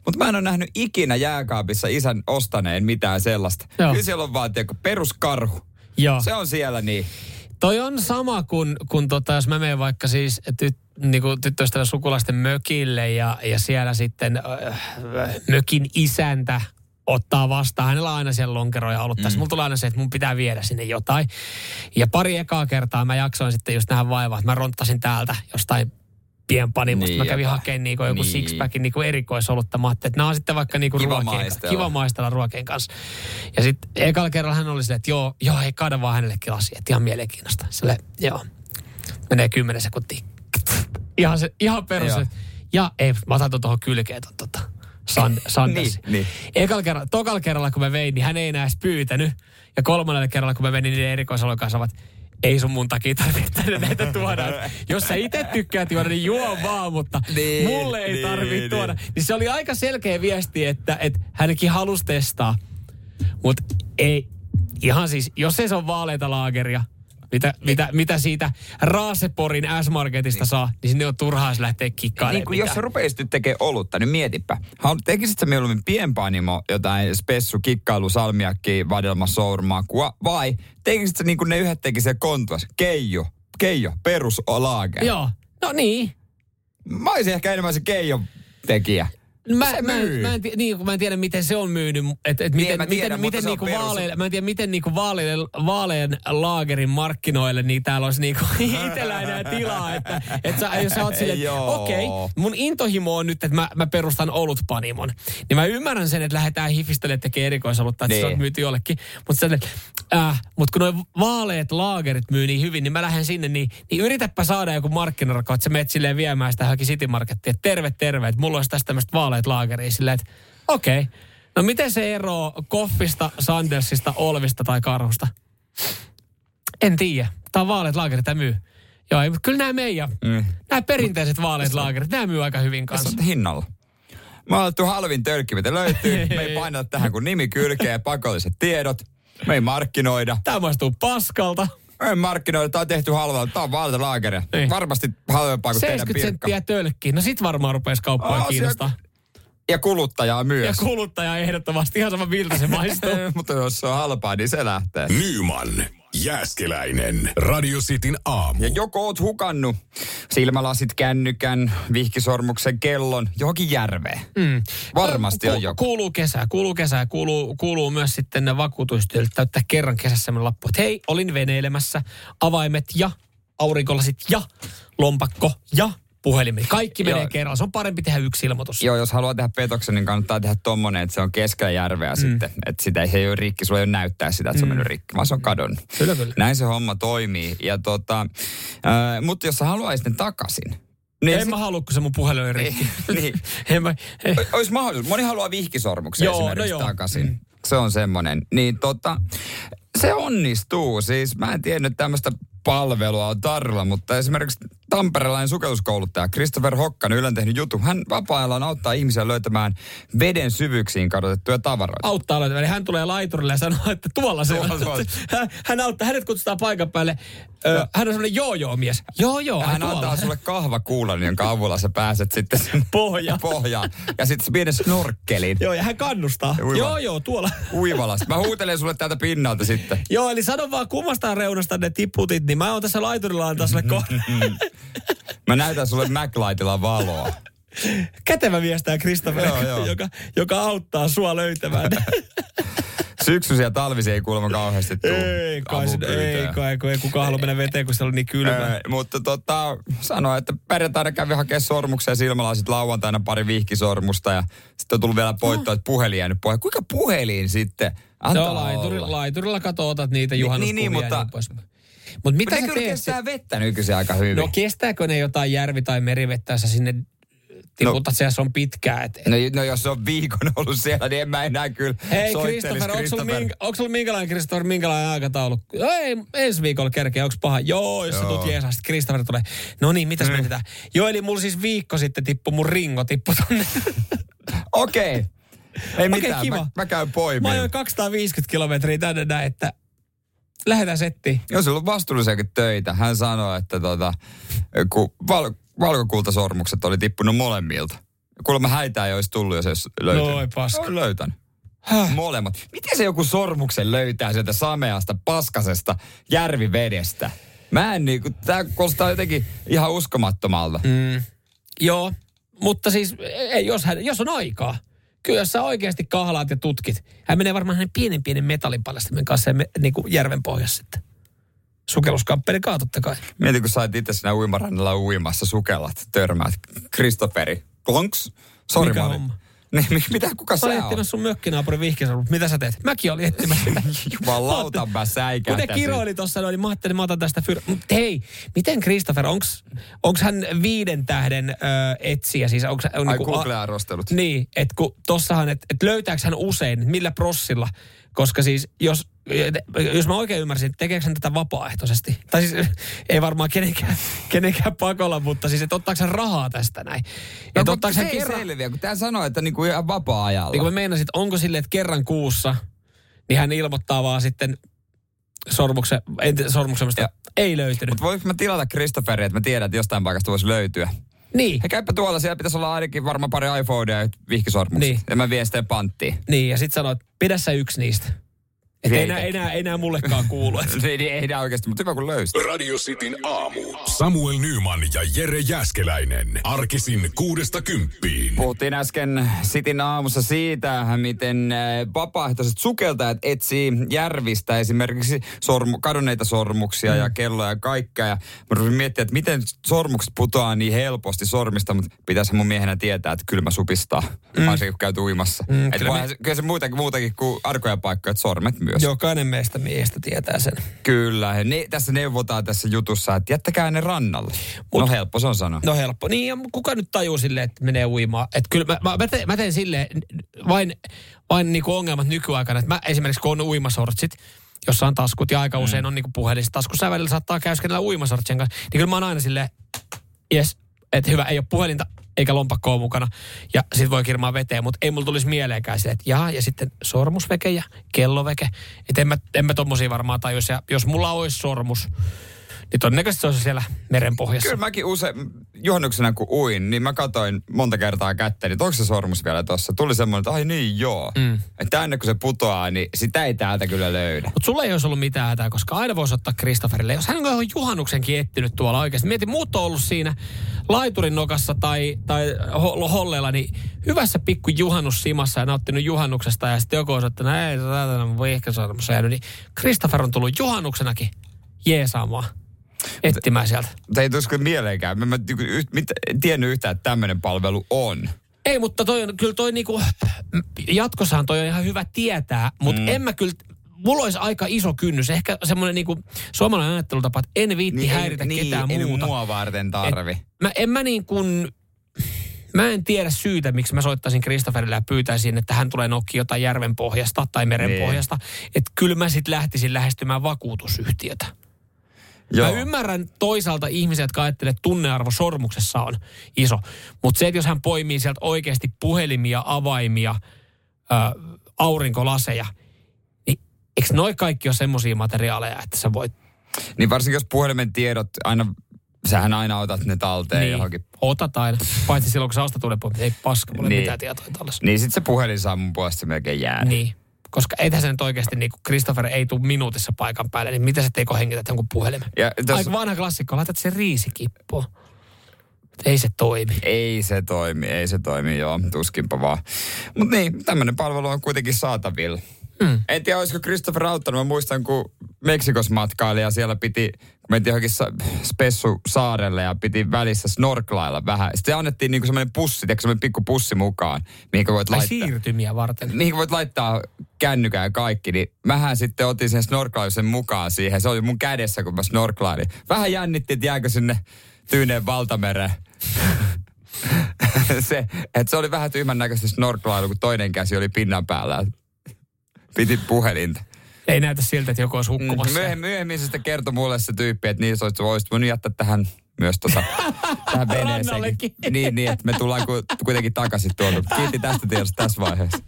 Mutta mä en ole nähnyt ikinä jääkaapissa isän ostaneen mitään sellaista. Joo. Kyllä siellä on vaan tiedätkö, peruskarhu. Joo. Se on siellä niin. Toi on sama kuin, kun tota, jos mä menen vaikka siis tyt, niinku tyttöystävän sukulaisten mökille ja, ja siellä sitten äh, mökin isäntä ottaa vastaan. Hänellä on aina siellä lonkeroja ollut tässä. Mulla tulee aina se, että mun pitää viedä sinne jotain. Ja pari ekaa kertaa mä jaksoin sitten just nähdä vaivaa, että mä ronttasin täältä jostain pienpanimosta. Niin, mä kävin hakemaan niinku joku Niin. sixpackin niinku erikoisolutta. Mä ajattelin, että nämä on sitten vaikka niinku Kiva ruokien, maistella. kiva maistella ruokien kanssa. Ja sitten ekalla kerralla hän oli silleen, että joo, joo, hei, kaada vaan hänellekin lasi, että ihan mielenkiinnosta. Sille, joo, menee kymmenen sekuntia. Ihan, se, ihan perus. Joo. Ja ei, mä otan tuohon kylkeen ton, tota, Sand, Sanders. Niin, niin. Ekalla kerralla, tokalla kerralla kun mä vein, niin hän ei enää edes pyytänyt. Ja kolmannella kerralla kun mä menin niiden erikoisolon kanssa, ovat, ei sun mun takia tarvitse tänne näitä tuoda. Jos sä itse tykkäät juoda, niin juo vaan, mutta Niin, mulle ei niin, tarvitse niin. tuoda. Niin se oli aika selkeä viesti, että, että hänkin halusi testaa. Mutta ei, ihan siis, jos ei se on vaaleita laageria, mitä, mitä, mitä siitä Raaseporin S-Marketista saa, niin sinne on turhaa se lähteä kikkailemaan. Niin kuin jos sä rupeisit nyt tekemään olutta, niin mietipä. Tekisit sä mieluummin pienpanimo, jotain spessu, kikkailu, salmiakki, vadelma, sourmakua, vai tekisit sä niin kuin ne yhdet teki se kontuas, keijo, keijo, peruslaage. Joo, no niin. Mä olisin ehkä enemmän se keijo tekijä. Mä, Se mä, myy. mä, en, niin, mä en tiedä, miten se on myynyt. Et, et Niin, miten, mä tiedän, miten, se niinku vaaleille, mä en tiedä, miten niinku vaaleille, vaaleen laagerin markkinoille, niin täällä olisi niinku itsellä enää tilaa. Että, et sä, jos sä oot silleen, että okei, okay, mun intohimo on nyt, että mä, mä perustan olutpanimon. Niin mä ymmärrän sen, että lähdetään hifistelemään tekemään erikoisolutta, että se Niin. on myyty jollekin. Mutta äh, mut kun nuo vaaleet laagerit myy niin hyvin, niin mä lähden sinne, niin, niin yritäpä saada joku markkinarako, että sä menet silleen viemään sitä johonkin City Markettiin, että terve, terve, että mulla olisi tästä tämmöistä vaaleet laageria silleen, että okei. Okay. No miten se ero Koffista, Sandersista, Olvista tai Karhusta? En tiedä. Tämä on vaaleat laakerit, tämä myy. Joo, mutta kyllä nämä meidän, Mm. nämä perinteiset vaaleat laakerit, nämä myy aika hyvin kanssa. Hinnalla. Mä oon halvin tölkki, mitä löytyy. Me ei paineta tähän kuin nimi kylkeen ja pakolliset tiedot. Me ei markkinoida. Tämä maistuu paskalta. Me ei markkinoida. Tää on tehty halvalla. Tää on vaaleita laakeria. Niin. Varmasti halvempaa kuin teidän 70 pirkka. senttiä tölkkiin. No sit varmaan rupesi kauppaa Aa, kiinnostaa. Ja kuluttajaa myös. Ja kuluttaja ehdottomasti ihan sama miltä se maistuu. Mutta jos se on halpaa, niin se lähtee. Nyman, Jääskeläinen, Radio Cityn aamu. Ja joko oot hukannut silmälasit, kännykän, vihkisormuksen, kellon johonkin järveen. Mm. Varmasti Ku- on joku. Kuuluu kesää, kuuluu kesää, kuuluu, kuuluu myös sitten ne vakuutustyölle täyttää kerran kesässä semmoinen lappu, että hei, olin veneilemässä, avaimet ja aurinkolasit ja lompakko ja puhelimet. Kaikki menee Joo. kerralla. Se on parempi tehdä yksi ilmoitus. Joo, jos haluaa tehdä petoksen, niin kannattaa tehdä tommonen, että se on keskellä järveä mm. sitten. Että sitä ei, se ei ole rikki, sulla ei ole näyttää sitä, että se on mennyt rikki, vaan se on kadonnut. Kyllä, kyllä. Näin se homma toimii. Ja tota, äh, mutta jos sä haluaisit ne takaisin, niin en mä halua, kun se mun puhelin oli rikki. niin. en mä, ei. Olisi mahdollisuus. Moni haluaa vihkisormuksen Joo, esimerkiksi no joo. takaisin. Mm. Se on semmoinen. Niin tota, se onnistuu. Siis mä en tiennyt että tämmöistä palvelua on tarjolla, mutta esimerkiksi tamperelainen sukelluskouluttaja Christopher Hokkan Ylen tehnyt juttu. Hän vapaa-ajallaan auttaa ihmisiä löytämään veden syvyyksiin kadotettuja tavaroita. auttaa löytämään. Eli hän tulee laiturille ja sanoo, että tuolla se on. Hän, hän auttaa, hänet kutsutaan paikan päälle. Ö, hän on semmoinen joo-joo-mies. Joo, joo, ai Hän tuolla. antaa sulle kahvakuulan, jonka avulla sä pääset sitten sen Pohja. pohjaan. Ja sitten pienen snorkkelin Joo, ja hän kannustaa. Uiva. Joo, joo, tuolla. uivalasta. Mä huutelen sulle täältä pinnalta sitten. joo, eli sano vaan kummasta reunasta ne tiputit, niin mä oon tässä laiturilla antaa sulle ko- Mä näytän sulle MacLightilla valoa. kätevä mies tää Christopher, Joo, joo. joka, joka auttaa sua löytämään. Syksyisiä ja talvisia ei kuulemma kauheasti tuu. ei kai, se- ei kai, kun ei kukaan halua mennä veteen, kun siellä on niin kylmä. Öö, mutta tota, sanoi, että perjantaina kävi hakemaan sormuksia ja silmälasit lauantaina pari vihkisormusta ja sitten on tullut vielä poittoa, että puhelin jäänyt pohjaan. Kuinka puhelin sitten? Antaa Joo, laituri, olla. laiturilla kato, otat niitä juhannuskuvia niin, niin, mutta- ja niin pois. Mutta mitä Mutta sä ne kyllä teet? kestää vettä nykyisin aika hyvin. No kestääkö ne jotain järvi- tai merivettä, jos sä sinne tiputat no. siellä, se on pitkää. Et, No, no jos se on viikon ollut siellä, niin en mä enää kyllä Hei Christopher, onko sulla, Christopher. mink, onko sulla minkälainen Christopher, minkälainen aikataulu? No ei, ensi viikolla kerkeä, onko paha? Joo, jos sä Joo. tulet jeesaa, sitten Christopher tulee. No niin, mitäs mm. mietitään? Joo, eli mulla siis viikko sitten tippui mun ringo, tippui tonne. Okei. Ei Okei, mitään, kiva. mä, mä käyn Mä poimiin. ajoin 250 kilometriä tänne näin, että lähdetään settiin. Jos sulla on vastuullisiakin töitä, hän sanoi, että tota, kun val, valkokultasormukset oli tippunut molemmilta. Kuulemma häitä ei olisi tullut, jos ei olisi löytynyt. Noi paska. On löytänyt. Molemmat. Miten se joku sormuksen löytää sieltä sameasta, paskasesta järvivedestä? Mä en niinku, tää kuulostaa jotenkin ihan uskomattomalta. Mm. Joo, mutta siis ei, jos, hän, jos on aikaa. Kyllä jos sä oikeasti kahlaat ja tutkit. Hän menee varmaan hänen pienen pienen metallipaljastimen kanssa me, niin kuin järven pohjassa sitten. Sukelluskamppeli kaa totta kai. Mietin, kun sä oot itse siinä uimarannalla uimassa, sukellat, törmäät. Kristoferi, klonks, sori Mikä mä olin. homma? Niin, mi- mitä, kuka Mä sä oot? etsimässä sun mökkinaapurin vihkisormut. Mitä sä teet? Mäkin olin etsimässä sitä. Jumalauta, mä säikähtäisin. ne kiroili tuossa niin mä ajattelin, mä otan tästä fyr... Mut hei, miten Christopher, onks, onks hän viiden tähden ö, etsiä? Siis onks, on Ai niinku- Google-arvostelut. Niin, että kun tossahan, että et löytääkö hän usein, millä prossilla, koska siis jos, jos mä oikein ymmärsin, tekeekö hän tätä vapaaehtoisesti? Tai siis ei varmaan kenenkään, kenenkään pakolla, mutta siis että ottaako hän rahaa tästä näin? No, että ottaako se hän ei kerran, selviä, kun tää sanoo, että niinku ihan vapaa-ajalla. niin kuin mä meinasin, että onko silleen, että kerran kuussa, niin hän ilmoittaa vaan sitten sormuksen, sormuksen, Ja- ei löytynyt. Mutta voinko mä tilata Christopheria, että mä tiedän, että jostain paikasta voisi löytyä? Niin, He käypä tuolla, siellä pitäisi olla ainakin varmaan pari iPhonea ja vihkisormuksia. Niin. Ja mä vien sitten panttiin. niin, ja sitten sanoit, pidä sä yksi niistä. Että ei, Ei enää, enää, enää mullekaan kuulu. Et niin, ei nää oikeasti, mutta hyvä kun löysit. Radio Cityn aamu. Samuel Nyman ja Jere Jäskeläinen. Arkisin kuudesta kymppiin. Puhuttiin äsken Sitin aamussa siitä, miten äh, vapaaehtoiset sukeltajat etsii järvistä esimerkiksi sormu, kadonneita sormuksia mm. ja kelloja ja kaikkea. Ja mä rupesin miettimään, että miten sormukset putoaa niin helposti sormista, mutta pitäisi mun miehenä tietää, että kylmä supistaa, mm. varsinkin kun käyt uimassa. Mm, kyllä kyllä, me- kyllä se muutakin, muutakin kuin arkoja paikkoja, että sormet myös. Jokainen meistä miehistä tietää sen. Kyllä. Ne, tässä neuvotaan tässä jutussa, että jättäkää ne rannalle. Mut, no helppo se on sanoa. No helppo. Niin, ja kuka nyt tajuu silleen, että menee uimaan? Että kyllä mä, mä, mä, teen, mä teen silleen vain, vain niinku ongelmat nykyaikana. Että mä esimerkiksi kun on uimasortsit, jossa on taskut ja aika usein on niinku puhelissa taskussa ja välillä saattaa käyskennellä uimasartsen kanssa. Niin kyllä mä oon aina silleen, jes, että hyvä, ei ole puhelinta eikä lompakkoa mukana. Ja sit voi kirmaa veteen, mutta ei mulla tulisi mieleenkään se, että jaa, ja sitten sormusveke ja kelloveke. Että en mä, en mä tommosia varmaan tajus. Ja jos mulla olisi sormus, niin todennäköisesti se olisi siellä merenpohjassa. Kyllä mäkin usein, juhannuksena kun uin, niin mä katoin monta kertaa kättä, niin onko se sormus vielä tossa? Tuli semmoinen, että ai niin joo. Mm. Että aina kun se putoaa, niin sitä ei täältä kyllä löydä. Mutta sulla ei olisi ollut mitään hätää, koska aina voisi ottaa Kristofferille. Jos hän on juhannuksenkin etsinyt tuolla oikeasti. Mieti, muut on ollut siinä laiturin nokassa tai, tai ho- holleilla, niin hyvässä pikku juhannussimassa ja nauttinut juhannuksesta. Ja sitten joku on että näin, täältä voi ehkä sormus jäänyt. Niin Kristoffer on tullut juhannuksenakin jeesaamaan etsimään sieltä. Mutta ei tulisi mieleenkään. Mä, niinku en tiennyt yhtään, että tämmöinen palvelu on. Ei, mutta toi on, kyllä toi niinku, jatkossahan toi on ihan hyvä tietää, mutta mm. en mä kyllä, mulla olisi aika iso kynnys. Ehkä semmoinen niinku suomalainen ajattelutapa, että en viitti niin, häiritä ei, ketään niin, muuta. Ei mua varten tarvi. Et, mä, en mä niin kuin, mä en tiedä syytä, miksi mä soittaisin Kristofferille ja pyytäisin, että hän tulee nokki jotain järven pohjasta tai meren Niin. pohjasta. Että kyllä mä sitten lähtisin lähestymään vakuutusyhtiötä. Joo. Mä ymmärrän toisaalta ihmisiä, jotka ajattelee, että tunnearvo sormuksessa on iso. Mutta se, että jos hän poimii sieltä oikeasti puhelimia, avaimia, ää, aurinkolaseja, niin eikö noi kaikki ole semmoisia materiaaleja, että sä voit Niin varsinkin jos puhelimen tiedot aina, sähän aina otat ne talteen niin. johonkin. otat aina. Paitsi silloin, kun sä ostat uuden puhelimen. Ei paska, mulla niin. Mitään tietoa tällaista. Niin sit se puhelin saa mun puolesta melkein jäädä. Niin. Koska eihän se nyt oikeasti, niin kuin Christopher ei tule minuutissa paikan päälle, niin mitä sä teikö hengität jonkun puhelimen? Ja tos, Aika vanha klassikko, laitat sen riisikippuun. Ei se toimi. ei se toimi, ei se toimi, joo, tuskinpa vaan. Mutta niin, tämmöinen palvelu on kuitenkin saatavilla. Mm. En tiedä, olisiko Christopher auttanut. Mä muistan, kun Meksikos matkaili ja siellä piti, mentiin johonkin sa- Spessu saarelle ja piti välissä snorklailla vähän. Sitten annettiin niinku semmoinen pussi, tiedätkö, semmoinen pikku pussi mukaan, mihin voit Tai laittaa. siirtymiä varten. mihin voit laittaa kännykän ja kaikki, niin mähän sitten otin sen snorklauksen mukaan siihen. Se oli mun kädessä, kun mä snorklailin. Vähän jännitti, että jääkö sinne Tyyneen valtamereen. se, että se oli vähän tyhmän näköistä snorklailu, kun toinen käsi oli pinnan päällä. Piti puhelinta. Ei näytä siltä, että joku olisi hukkumassa. Myöhemmin, myöhemmin se sitten kertoi mulle se tyyppi, että niin, se olisi, olisit voinut jättää tähän myös tota, tähän veneeseen. Niin, niin, että me tullaan ku, kuitenkin takaisin tuolta. Kiitti tästä tiedosta tässä vaiheessa.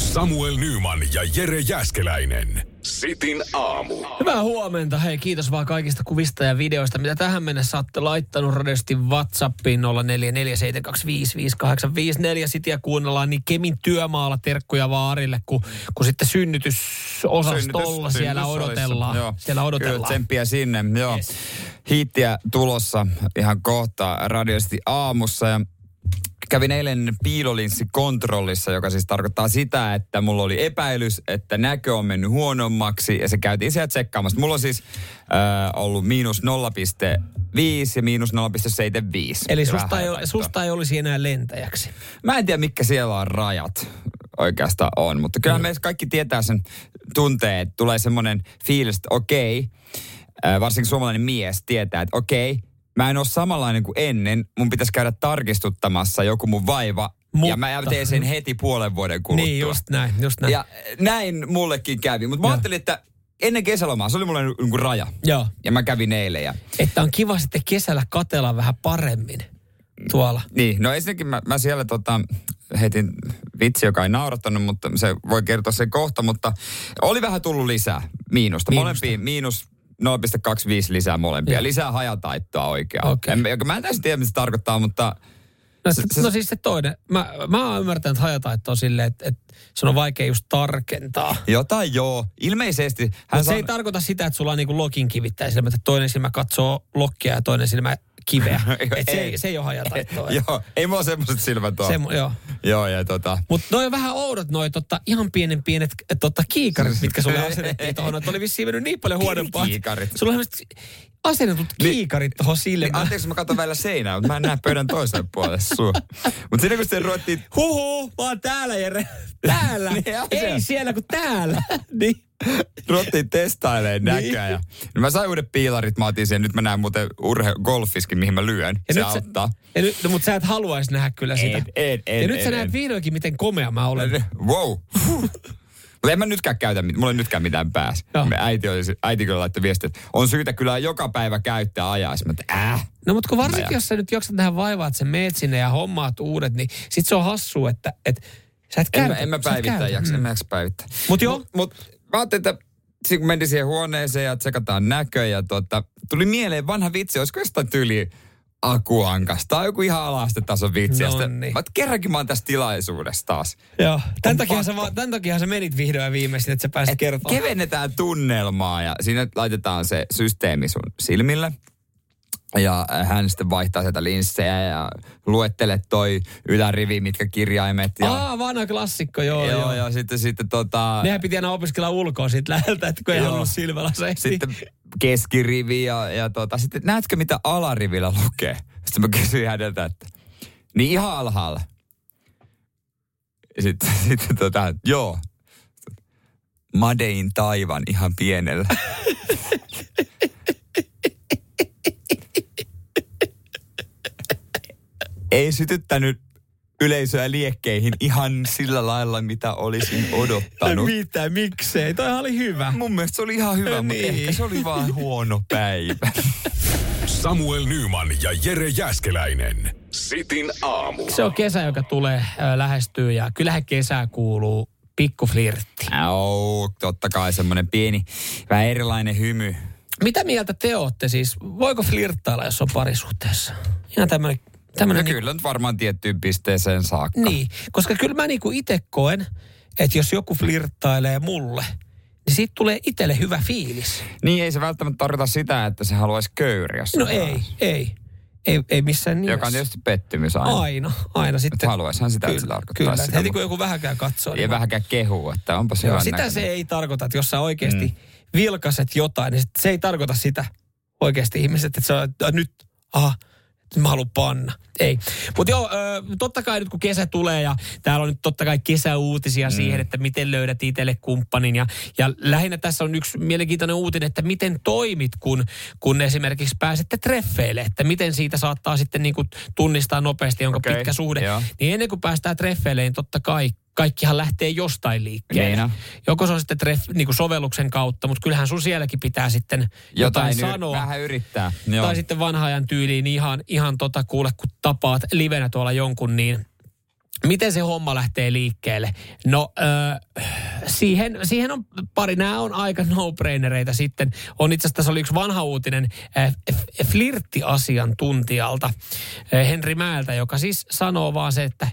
Samuel Nyman ja Jere Jäskeläinen. Sitin aamu. Hyvää huomenta. Hei, kiitos vaan kaikista kuvista ja videoista, mitä tähän mennessä olette laittanut radiosti WhatsAppiin 0447255854. Sitiä kuunnellaan niin Kemin työmaalla terkkuja vaan Arille, kun, kun sitten synnytysosastolla Synnytys- siellä synnytyssalissa. odotellaan. Joo. Siellä Kyllä, odotellaan. tsemppiä sinne, joo. Yes. Hiittiä tulossa ihan kohta radiosti aamussa ja kävin eilen piilolinssikontrollissa, joka siis tarkoittaa sitä, että mulla oli epäilys, että näkö on mennyt huonommaksi ja se käytiin siellä tsekkaamassa. Mulla on siis äh, ollut miinus 0,5 ja miinus 0,75. Eli susta ei, haittaa. susta ei olisi enää lentäjäksi. Mä en tiedä, mitkä siellä on rajat oikeastaan on, mutta kyllä mm. me kaikki tietää sen tunteen, että tulee semmoinen fiilis, että okei, äh, varsinkin suomalainen mies tietää, että okei, mä en ole samanlainen kuin ennen, mun pitäisi käydä tarkistuttamassa joku mun vaiva, Mutta- ja mä teen sen heti puolen vuoden kuluttua. Niin, just näin, just näin. Ja näin mullekin kävi, mutta mä Joo. ajattelin, että ennen kesälomaa, se oli mulle niin kuin raja. Joo. Ja mä kävin eilen ja Että on kiva sitten kesällä katella vähän paremmin tuolla. Niin, no ensinnäkin mä, mä siellä tota, heitin vitsi, joka ei naurattanut, mutta se voi kertoa sen kohta, mutta oli vähän tullut lisää miinusta. Miinusta. Molempiin miinus 0,25 lisää molempia. Joo. Lisää hajataittoa oikein. Okei. En, mä en täysin tiedä, mitä se tarkoittaa, mutta No, Se- se, se- no siis se toinen. Mä, mä oon ymmärtänyt hajataittoa silleen, että, että sun on vaikea just tarkentaa. jotain joo. Ilmeisesti hän Mutta se san... ei tarkoita sitä, että sulla on niinku lokin kivittäin silmät, että toinen silmä katsoo lokkia ja toinen silmä kiveä. Et se, ei, se ei ole hajataittoa. joo, ei mulla semmoiset silmät ole. Se, joo. Joo, ja tota... Mutta noi on vähän oudot noi tota, ihan pienen pienet eh, tota, kiikarit, mitkä sulle asennettiin tuohon. Että oli vissiin mennyt niin paljon huonompaa. Kiikarit. Sulla on asennetut Niin. kiikarit tuohon Niin, silmään. anteeksi, mä katson välillä seinää, mutta mä en näe pöydän toiselle puolelle sua. Mutta siinä kun sitten ruvettiin Huhu, mä oon täällä Jere. Täällä. Niin, se. ei siellä kuin täällä. niin. ruvettiin testailemaan näköä. Ja, niin mä sain uudet piilarit, mä otin sen. Nyt mä näen muuten urhe golfiskin, mihin mä lyön. Ja se nyt auttaa. Sä, ja nyt, no, mutta sä et haluaisi nähdä kyllä sitä. En, en, en, ja nyt sä en, näet en. vihdoinkin, miten komea mä olen. Wow. Mutta en mä nytkään käytä, mulla ei nytkään mitään pääs. Joo. Me äiti, olisi, äiti kyllä laittoi viestiä, että on syytä kyllä joka päivä käyttää ajaa. Mä, että äh. No mutta kun varsinkin, Mä- jos sä nyt jaksat tähän vaivaa, että sä meet sinne ja hommaat uudet, niin sit se on hassu, että, että sä et En, käytä. mä, en mä päivittää jaksa, en Mm. mä jaksa päivittää. Mut joo. Mut, mut mä ajattelin, että kun mentiin siihen huoneeseen ja tsekataan näkö ja tota, tuli mieleen vanha vitsi, olisiko jostain tyyli akuankasta tai joku ihan alastetason vitsi. No niin. mä, kerrankin mä oon tässä tilaisuudessa taas. Joo. Tän On takia, sä, tän takia sä menit vihdoin ja viimein, että sä pääsit Et kertomaan. kevennetään tunnelmaa ja siinä laitetaan se systeemi sun silmille. Ja hän sitten vaihtaa sieltä linssejä ja luettele toi ylärivi, mitkä kirjaimet. Ja, Aa, vanha klassikko, joo, joo, joo. ja sitten, sitten tota... Nehän piti aina opiskella ulkoa siitä läheltä, että kun ei Joo. ollut silmälaseja. sitten keskirivi ja, ja tota, sitten näetkö mitä alarivillä lukee? Sitten mä kysyin häneltä, että niin ihan alhaalla. Sitten, sitten tota, joo. Madein taivan ihan pienellä. Ei sytyttänyt yleisöä liekkeihin ihan sillä lailla, mitä olisin odottanut. Mitä, miksei? Toihan oli hyvä. Mun mielestä se oli ihan hyvä, mutta Niin. ehkä se oli vaan huono päivä. Samuel Nyman ja Jere Jäskeläinen. Sitin aamu. Se on kesä, joka tulee lähestyy ja kyllähän kesää kuuluu pikkuflirtti. Oo, totta kai semmoinen pieni, vähän erilainen hymy. Mitä mieltä te olette siis? Voiko flirttailla, jos on parisuhteessa? Ihan tämmönen, tämmönen No niin, kyllä nyt varmaan tiettyyn pisteeseen saakka. niin, koska kyllä mä niinku itse koen, että jos joku flirttailee mulle, niin siitä tulee itselle hyvä fiilis. Niin ei se välttämättä tarkoita sitä, että se haluaisi köyriä No sua. ei, ei. Ei, ei missään nimessä. Joka on tietysti pettymys aina. Aina, aina sitten. haluaisihan sitä, että se kyllä, tarkoittaa kyllä. sitä, Heti kun joku vähänkään katsoo. Ei vähänkään kehua, että onpa se sitä näköinen. se ei tarkoita, että jos sä oikeasti mm. vilkaset jotain, niin se ei tarkoita sitä oikeasti ihmiset, että sä oot, "Ah, nyt, aha, mä haluan panna. Ei. Mutta joo, totta kai nyt kun kesä tulee ja täällä on nyt totta kai kesäuutisia mm. siihen, että miten löydät itselle kumppanin. Ja, ja lähinnä tässä on yksi mielenkiintoinen uutinen, että miten toimit, kun, kun esimerkiksi pääsette treffeille. Että miten siitä saattaa sitten niin kuin tunnistaa nopeasti, onko Okei, pitkä suhde. joo. Niin ennen kuin päästään treffeille, niin totta kai kaikkihan lähtee jostain liikkeelle. Niin on. Joko se on sitten treff, niin kuin sovelluksen kautta, mutta kyllähän sun sielläkin pitää sitten jotain, Jotain yri- sanoa. vähän yrittää. Joo. Tai sitten vanha ajan tyyliin ihan, ihan tota kuule, kun tapaat livenä tuolla jonkun, niin miten se homma lähtee liikkeelle? No äh, siihen, siihen on pari, nämä on aika no-brainereita sitten. On itse asiassa, tässä oli yksi vanha uutinen äh, flirttiasiantuntijalta äh, Henri Määltä, joka siis sanoo vaan se, että äh,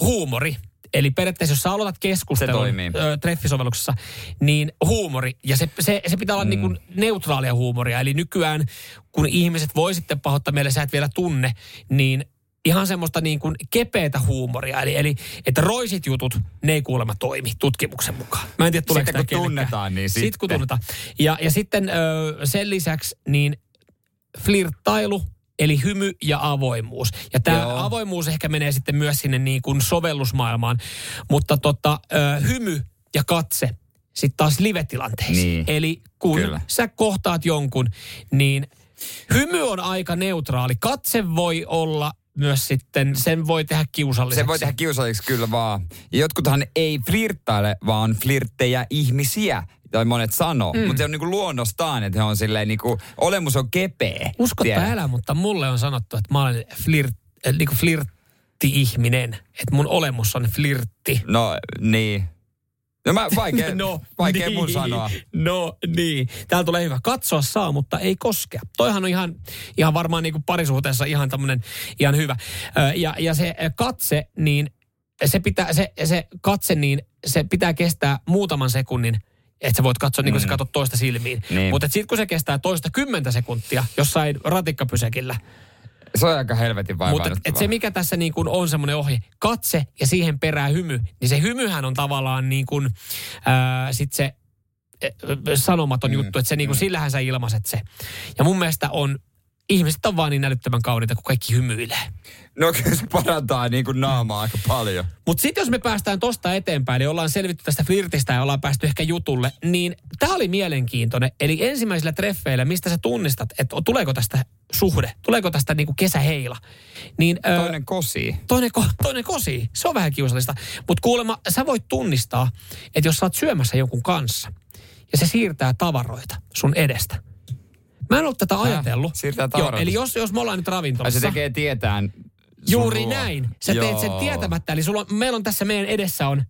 huumori. Eli periaatteessa, jos sä aloitat keskustelun ö, treffisovelluksessa, niin huumori, ja se, se, se pitää olla mm. niin kuin neutraalia huumoria. Eli nykyään, kun ihmiset voi sitten pahoittaa meille, sä et vielä tunne, niin ihan semmoista niin kuin kepeätä huumoria. Eli, eli että roisit jutut, ne ei kuulemma toimi tutkimuksen mukaan. Mä en tiedä, tuleeko Sitten kun tunnetaan, niin Sitten kun sitten. tunnetaan. Ja, ja sitten ö, sen lisäksi, niin flirttailu, eli hymy ja avoimuus. Ja tämä avoimuus ehkä menee sitten myös sinne niin kuin sovellusmaailmaan. Mutta tota, hymy ja katse sitten taas live-tilanteisiin. Niin. Eli kun Kyllä. sä kohtaat jonkun, niin hymy on aika neutraali. Katse voi olla myös sitten, sen voi tehdä kiusalliseksi. Se voi tehdä kiusalliseksi kyllä vaan. Ja jotkuthan ei flirttaile, vaan flirttejä ihmisiä. Tai monet sanoo. Mm. Mutta se on niinku luonnostaan, että he on silleen niinku, olemus on kepeä. Usko älä, mutta mulle on sanottu, että mä olen flirt, äh, niin flirtti-ihminen. Että mun olemus on flirtti. No niin. No mä vaikea, no, vaikea niin, mun sanoa. No niin. Täällä tulee hyvä. Katsoa saa, mutta ei koskea. Toihan on ihan, ihan varmaan niin kuin parisuhteessa ihan tämmöinen ihan hyvä. Ja, ja se katse, niin se, pitää, se, se katse, niin se pitää kestää muutaman sekunnin että sä voit katsoa, niin kuin sä katsot toista silmiin. Niin. Mutta sitten kun se kestää toista kymmentä sekuntia jossain ratikkapysäkillä, Se on aika helvetin mutta et, et se mikä tässä niin kuin on semmoinen ohje, katse ja siihen perään hymy, niin se hymyhän on tavallaan niin kuin, ää, sit se ä, sanomaton mm, juttu, että se niin kuin, sillähän sä ilmaiset se. Ja mun mielestä on ihmiset on vaan niin älyttömän kauniita, kun kaikki hymyilee. No kyllä se parantaa niin kuin naamaa aika paljon. Mutta sitten jos me päästään tosta eteenpäin, niin ollaan selvitty tästä flirtistä ja ollaan päästy ehkä jutulle, niin tämä oli mielenkiintoinen. Eli ensimmäisillä treffeillä, mistä sä tunnistat, että tuleeko tästä suhde, tuleeko tästä niinku kesäheila. Niin, ö, Toinen kosi. toinen, ko, toinen kosi, se on vähän kiusallista. Mutta kuulemma, sä voit tunnistaa, että jos sä oot syömässä jonkun kanssa ja se siirtää tavaroita sun edestä. Mä en ole tätä ajatellut. Siirtää Joo, eli jos, jos me ollaan nyt ravintolassa. se tekee tietään. Juuri näin. Sä teet sen tietämättä. Eli sulla on, meillä on tässä meidän edessä on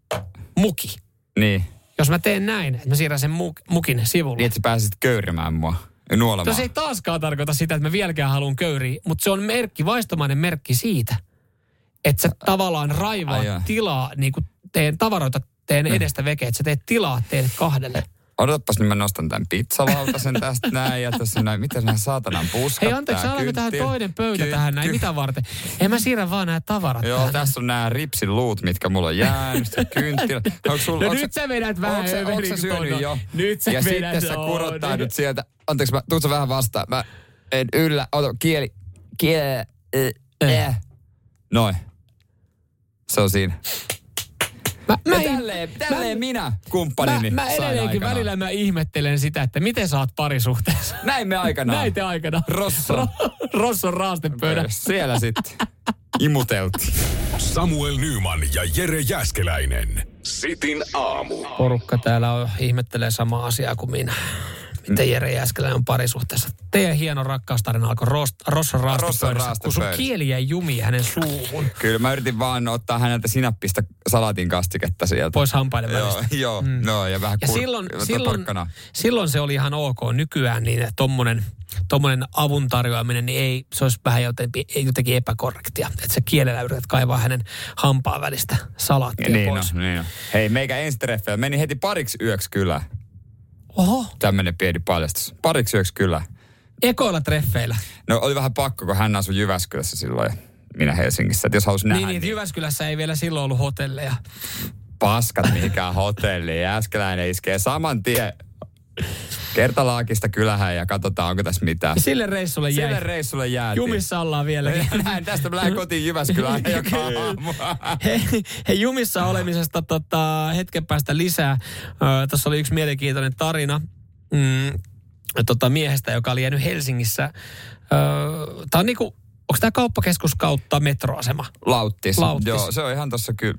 muki. Niin. Jos mä teen näin, että mä siirrän sen muk, mukin sivulle. Niin, että sä pääsit köyrimään mua. Nuolemaan. No se ei taaskaan tarkoita sitä, että mä vieläkään haluan köyriä, mutta se on merkki, vaistomainen merkki siitä, että sä tavallaan Ai raivaat tilaa, niin kuin teen tavaroita teen edestä veke, että sä teet tilaa teille kahdelle. Odotapas, niin mä nostan tämän pizzalautasen tästä näin ja tässä näin. Mitä nämä saatanan puskat? Hei anteeksi, saadaanko tähän toinen pöytä ky- tähän näin? ky- Mitä varten? En mä siirrä vaan nämä tavarat Joo, tähän. tässä on nämä ripsin luut, mitkä mulla on jäänyt. Kynttilä. Onko sulla, No onko nyt sä vedät vähän Onko sä, onko sä syönyt jo? Nyt sä ja vedät, sitten sä kurottaudut nyt. sieltä. Anteeksi, mä, tuut sä vähän vastaan. Mä en yllä. Ota, kieli. Kieli. Äh, äh. Noin. Se on siinä. Mä, Ja mä, tälleen, tälleen minä kumppanini mä, mä edelleenkin aikanaan. välillä mä ihmettelen sitä, että miten sä oot parisuhteessa. Näin me aikanaan. Näin te aikana. Rosso. Ro- Rosson raastepöydässä. Siellä sitten. Imuteltiin. Samuel Nyman ja Jere Jäskeläinen. Sitin aamu. Porukka täällä on, ihmettelee samaa asiaa kuin minä. Miten Jere Jääskeläinen on parisuhteessa? Teidän hieno rakkaustarina alkoi rost, Rosson raastepöydässä, kun sun kieli jäi jumiin hänen suuhun. Kyllä mä yritin vaan ottaa häneltä sinappista salatin kastiketta sieltä. Pois hampaiden Joo, välistä. joo, mm. no ja vähän Ja kur- silloin, silloin, silloin se oli ihan ok. Nykyään niin tommonen, tommonen avun tarjoaminen, niin ei, se olisi vähän jotenkin, jotenkin epäkorrektia. Että sä kielellä yrität kaivaa hänen hampaan välistä salaattia Niin pois. on, niin on. Hei, meikä ensitreffejä meni heti pariksi yöksi kyllä. Oho, Tämmönen pieni paljastus. Pariksi yöksi kyllä. ekoilla treffeillä. No oli vähän pakko, kun hän asui Jyväskylässä silloin ja minä Helsingissä. Että jos halusi nähdä, Niin, niin, niin, Jyväskylässä ei vielä silloin ollut hotelleja. paskat mihinkään hotelliin. Äskeläinen iskee saman tien kertalaakista kylähän ja katsotaan, onko tässä mitään. Sille reissulle jäi. Sille reissulle jäätiin. Jumissa ollaan vieläkin. Näin, tästä mä lähden kotiin Jyväskylään joka aamu. He, he jumissa olemisesta tota, hetken päästä lisää. Ö, Tuossa oli yksi mielenkiintoinen tarina mm, tota, miehestä, joka oli jäänyt Helsingissä. Tämä on niinku, onko tämä kauppakeskus kautta metroasema? Lauttis. Lauttis. Joo, se on ihan tossa kyllä.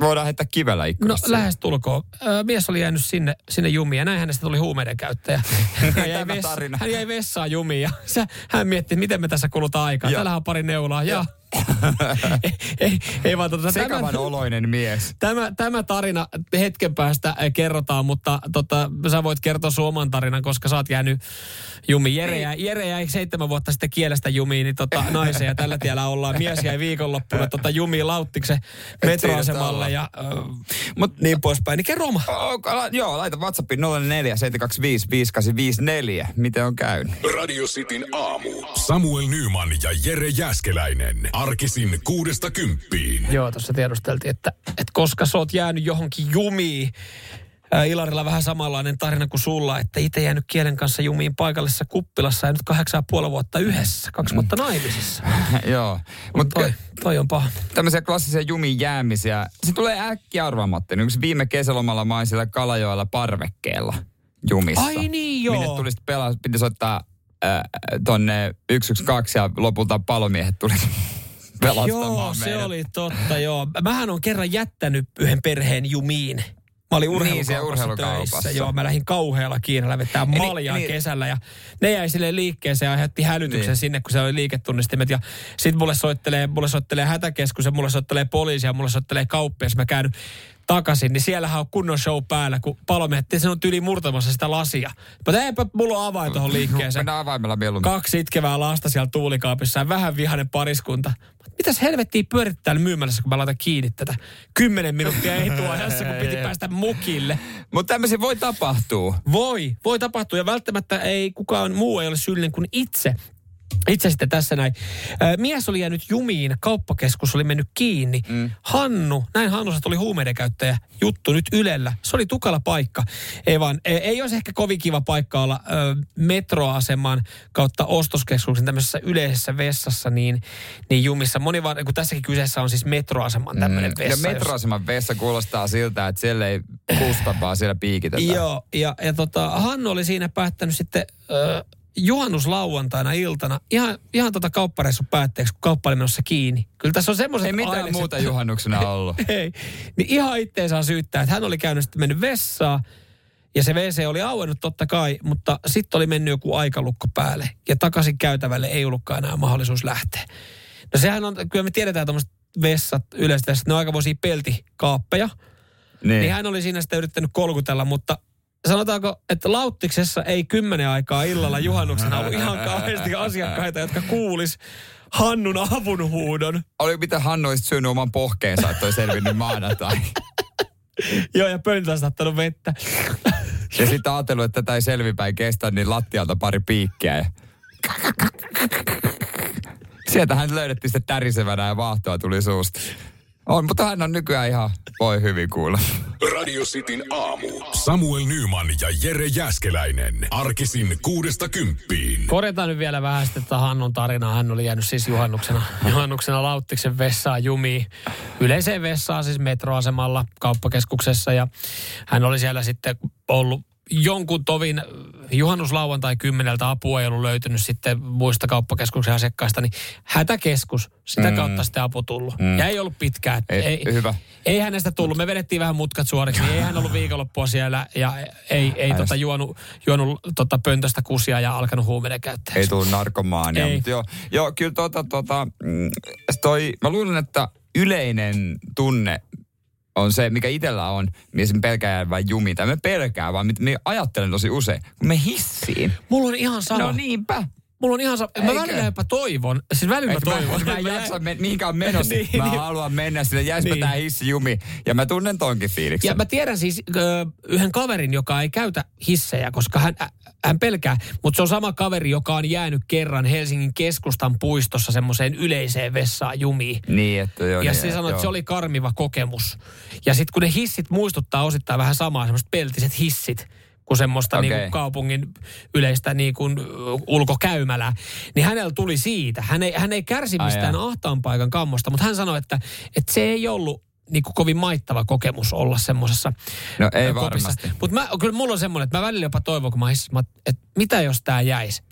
Voidaan heittää kivellä No ikkunasta. lähes tulkoon. Mies oli jäänyt sinne, sinne jumiin ja näin hänestä tuli huumeiden käyttäjä. Hän jäi, vessa, hän jäi vessaan jumiin ja hän mietti, miten me tässä kulutaan aikaa. Joo. Täällähän on pari neulaa. Ja. ei, ei, ei vaan tota, Sekavan oloinen mies. Tämä, tämä tarina hetken päästä eh, kerrotaan, mutta tota, sä voit kertoa sun oman tarinan, koska sä oot jäänyt jumiin. Jere jäi, Jere jäi seitsemän vuotta sitten kielestä jumiin, niin tota, naisen ja tällä tiellä ollaan. Mies jäi viikonloppuna tota, jumiin Lauttiksen metroasemalle ja äh, Mut niin poispäin. Niin kerro oma. Oh, joo, laita WhatsAppiin 04 725 5854. Miten on käynyt? Radio Cityn aamu. Samuel Nyman ja Jere Jäskeläinen. Arkisin kuudesta kymppiin. Joo, tuossa tiedusteltiin, että, että koska sä oot jäänyt johonkin jumiin. Ää, Ilarilla vähän samanlainen tarina kuin sulla, että itse jäänyt kielen kanssa jumiin paikallisessa kuppilassa ja nyt kahdeksan ja puoli vuotta yhdessä, kaksi vuotta naimisissa. joo. Mutta toi, toi on paha. tämmöisiä klassisia jumiin jäämisiä. Se tulee äkkiä arvaamatta. Yksi viime kesälomalla mä olin siellä Kalajoella parvekkeella jumissa. Ai niin, joo. Minne tuli sitten pelaa, piti soittaa äh, tonne 112 ja lopulta palomiehet tuli pelastamaan Joo, se meidät. oli totta, joo. Mähän on kerran jättänyt yhden perheen jumiin. Mä olin Niin, siellä urheilukaupassa, urheilukaupassa. töissä. Joo, mä lähdin kauhealla kiireellä vetää maljaa niin- kesällä. Ja ne jäi sille liikkeeseen ja aiheutti hälytyksen Niin. sinne, kun se oli liiketunnistimet. Ja sit mulle soittelee, mulle soittelee hätäkeskus ja mulle soittelee poliisi ja mulle soittelee kauppias. Mä käyn takaisin, niin siellähän on kunnon show päällä, kun palomiehet, se on tyyli murtamassa sitä lasia. Mutta eipä mulla on avain tuohon liikkeeseen. Mennään avaimella mieluummin. Kaksi itkevää lasta siellä tuulikaapissa ja vähän vihainen pariskunta. Mitäs helvettiä pyörittää täällä myymälässä, kun mä laitan kiinni tätä kymmenen minuuttia etuajassa, kun piti päästä mukille. Mutta tämmöisiä voi tapahtua. Voi, voi tapahtua ja välttämättä ei kukaan muu ei ole syyllinen kuin itse. Itse sitten tässä näin. Mies oli jäänyt jumiin, kauppakeskus oli mennyt kiinni. Mm. Hannu, näin Hannusta tuli huumeiden käyttäjä juttu nyt Ylellä. Se oli tukala paikka. Ei vaan, ei, olisi ehkä kovin kiva paikka olla ö, metroaseman kautta ostoskeskuksen tämmöisessä yleisessä vessassa niin, niin jumissa. Moni vaan, kun tässäkin kyseessä on siis metroaseman tämmöinen Mm. vessa. Ja metroaseman vessa kuulostaa siltä, että siellä ei kusta, vaan siellä piikitetä. Joo, ja, ja tota, Hannu oli siinä päättänyt sitten ö, juhannuslauantaina iltana ihan, ihan tota kauppareissun päätteeksi, kun kauppa oli menossa kiinni. Kyllä tässä on semmoiset Ei mitään ainekset- muuta juhannuksena ollut. Ei. Niin ihan itteen saa syyttää, että hän oli käynyt sitten mennyt vessaan ja se WC oli auennut totta kai, mutta sitten oli mennyt joku aikalukko päälle ja takaisin käytävälle ei ollutkaan enää mahdollisuus lähteä. No sehän on, kyllä me tiedetään tuommoiset vessat, yleiset vessat, ne on aikamoisia peltikaappeja. Niin. Niin hän oli siinä sitten yrittänyt kolkutella, mutta sanotaanko, että Lauttiksessa ei kymmenen aikaa illalla juhannuksena ollut ihan kauheasti asiakkaita, jotka kuulis Hannun avunhuudon. Oli mitä Hannu olisi syönyt oman pohkeensa, että olisi selvinnyt maanantai. Joo, ja pöntö on saattanut vettä. Ja sitten ajatellut, että tätä ei selvipäin kestä, niin lattialta pari piikkiä. Ja... Sieltähän löydettiin sitten tärisevänä ja vaahtoa tuli suusta. On, mutta hän on nykyään ihan, voi hyvin kuulla. Radio Cityn aamu. Samuel Nyman ja Jere Jäskeläinen. Arkisin kuudesta kymppiin. Korjataan nyt vielä vähän sitten tätä Hannun tarinaa. Hän oli jäänyt siis juhannuksena, juhannuksena Lauttiksen vessaan jumiin. Yleiseen vessaan siis metroasemalla kauppakeskuksessa ja hän oli siellä sitten ollut jonkun tovin juhannuslauantai kymmeneltä apua ei ollut löytynyt sitten muista kauppakeskuksen asiakkaista, niin hätäkeskus, sitä Mm. kautta sitten apu tullut. Ja ei ollut pitkään. Ei, hyvä. Ei hänestä tullut. Me vedettiin vähän mutkat suoriksi, niin ei hän ollut viikonloppua siellä ja ei, ei tota juonut, juonut tota pöntöstä kusia ja alkanut huumeiden käyttäjäksi. Ei tullut narkomaania. Ei. Joo, joo, kyllä tota, tota, mm, toi, mä luulen, että yleinen tunne on se, mikä itsellä on, niin sen pelkää vain jumi. Tai me pelkää, vaan mit- me ajattelen tosi usein, kun me hissiin. Mulla on ihan sama. No niinpä. Mulla on ihan sama. Mä Eikö? välillä jopa toivon. Siis välillä mä Eikö mä, toivon. mä en että jaksa me, mihinkään menossa. Niin, mä niin. haluan mennä sinne, jäispä Niin. tää hissi jumi. Ja mä tunnen tonkin fiiliksen. Ja mä tiedän siis ö, yhden kaverin, joka ei käytä hissejä, koska hän, ä, hän pelkää. Mutta se on sama kaveri, joka on jäänyt kerran Helsingin keskustan puistossa semmoiseen yleiseen vessaan jumiin. Niin, että joo. Ja niin, se sanoi, että se oli karmiva kokemus. Ja sitten kun ne hissit muistuttaa osittain vähän samaa, semmoiset peltiset hissit, kuin semmoista okay. niin kuin kaupungin yleistä niin kuin, ulkokäymälää. Niin hänellä tuli siitä. Hän ei, hän ei kärsi mistään ahtaan paikan kammosta, mutta hän sanoi, että, että se ei ollut niin kuin kovin maittava kokemus olla semmoisessa No ei kopissa. varmasti. Mutta kyllä mulla on semmoinen, että mä välillä jopa toivon, kun mä, että mitä jos tämä jäisi?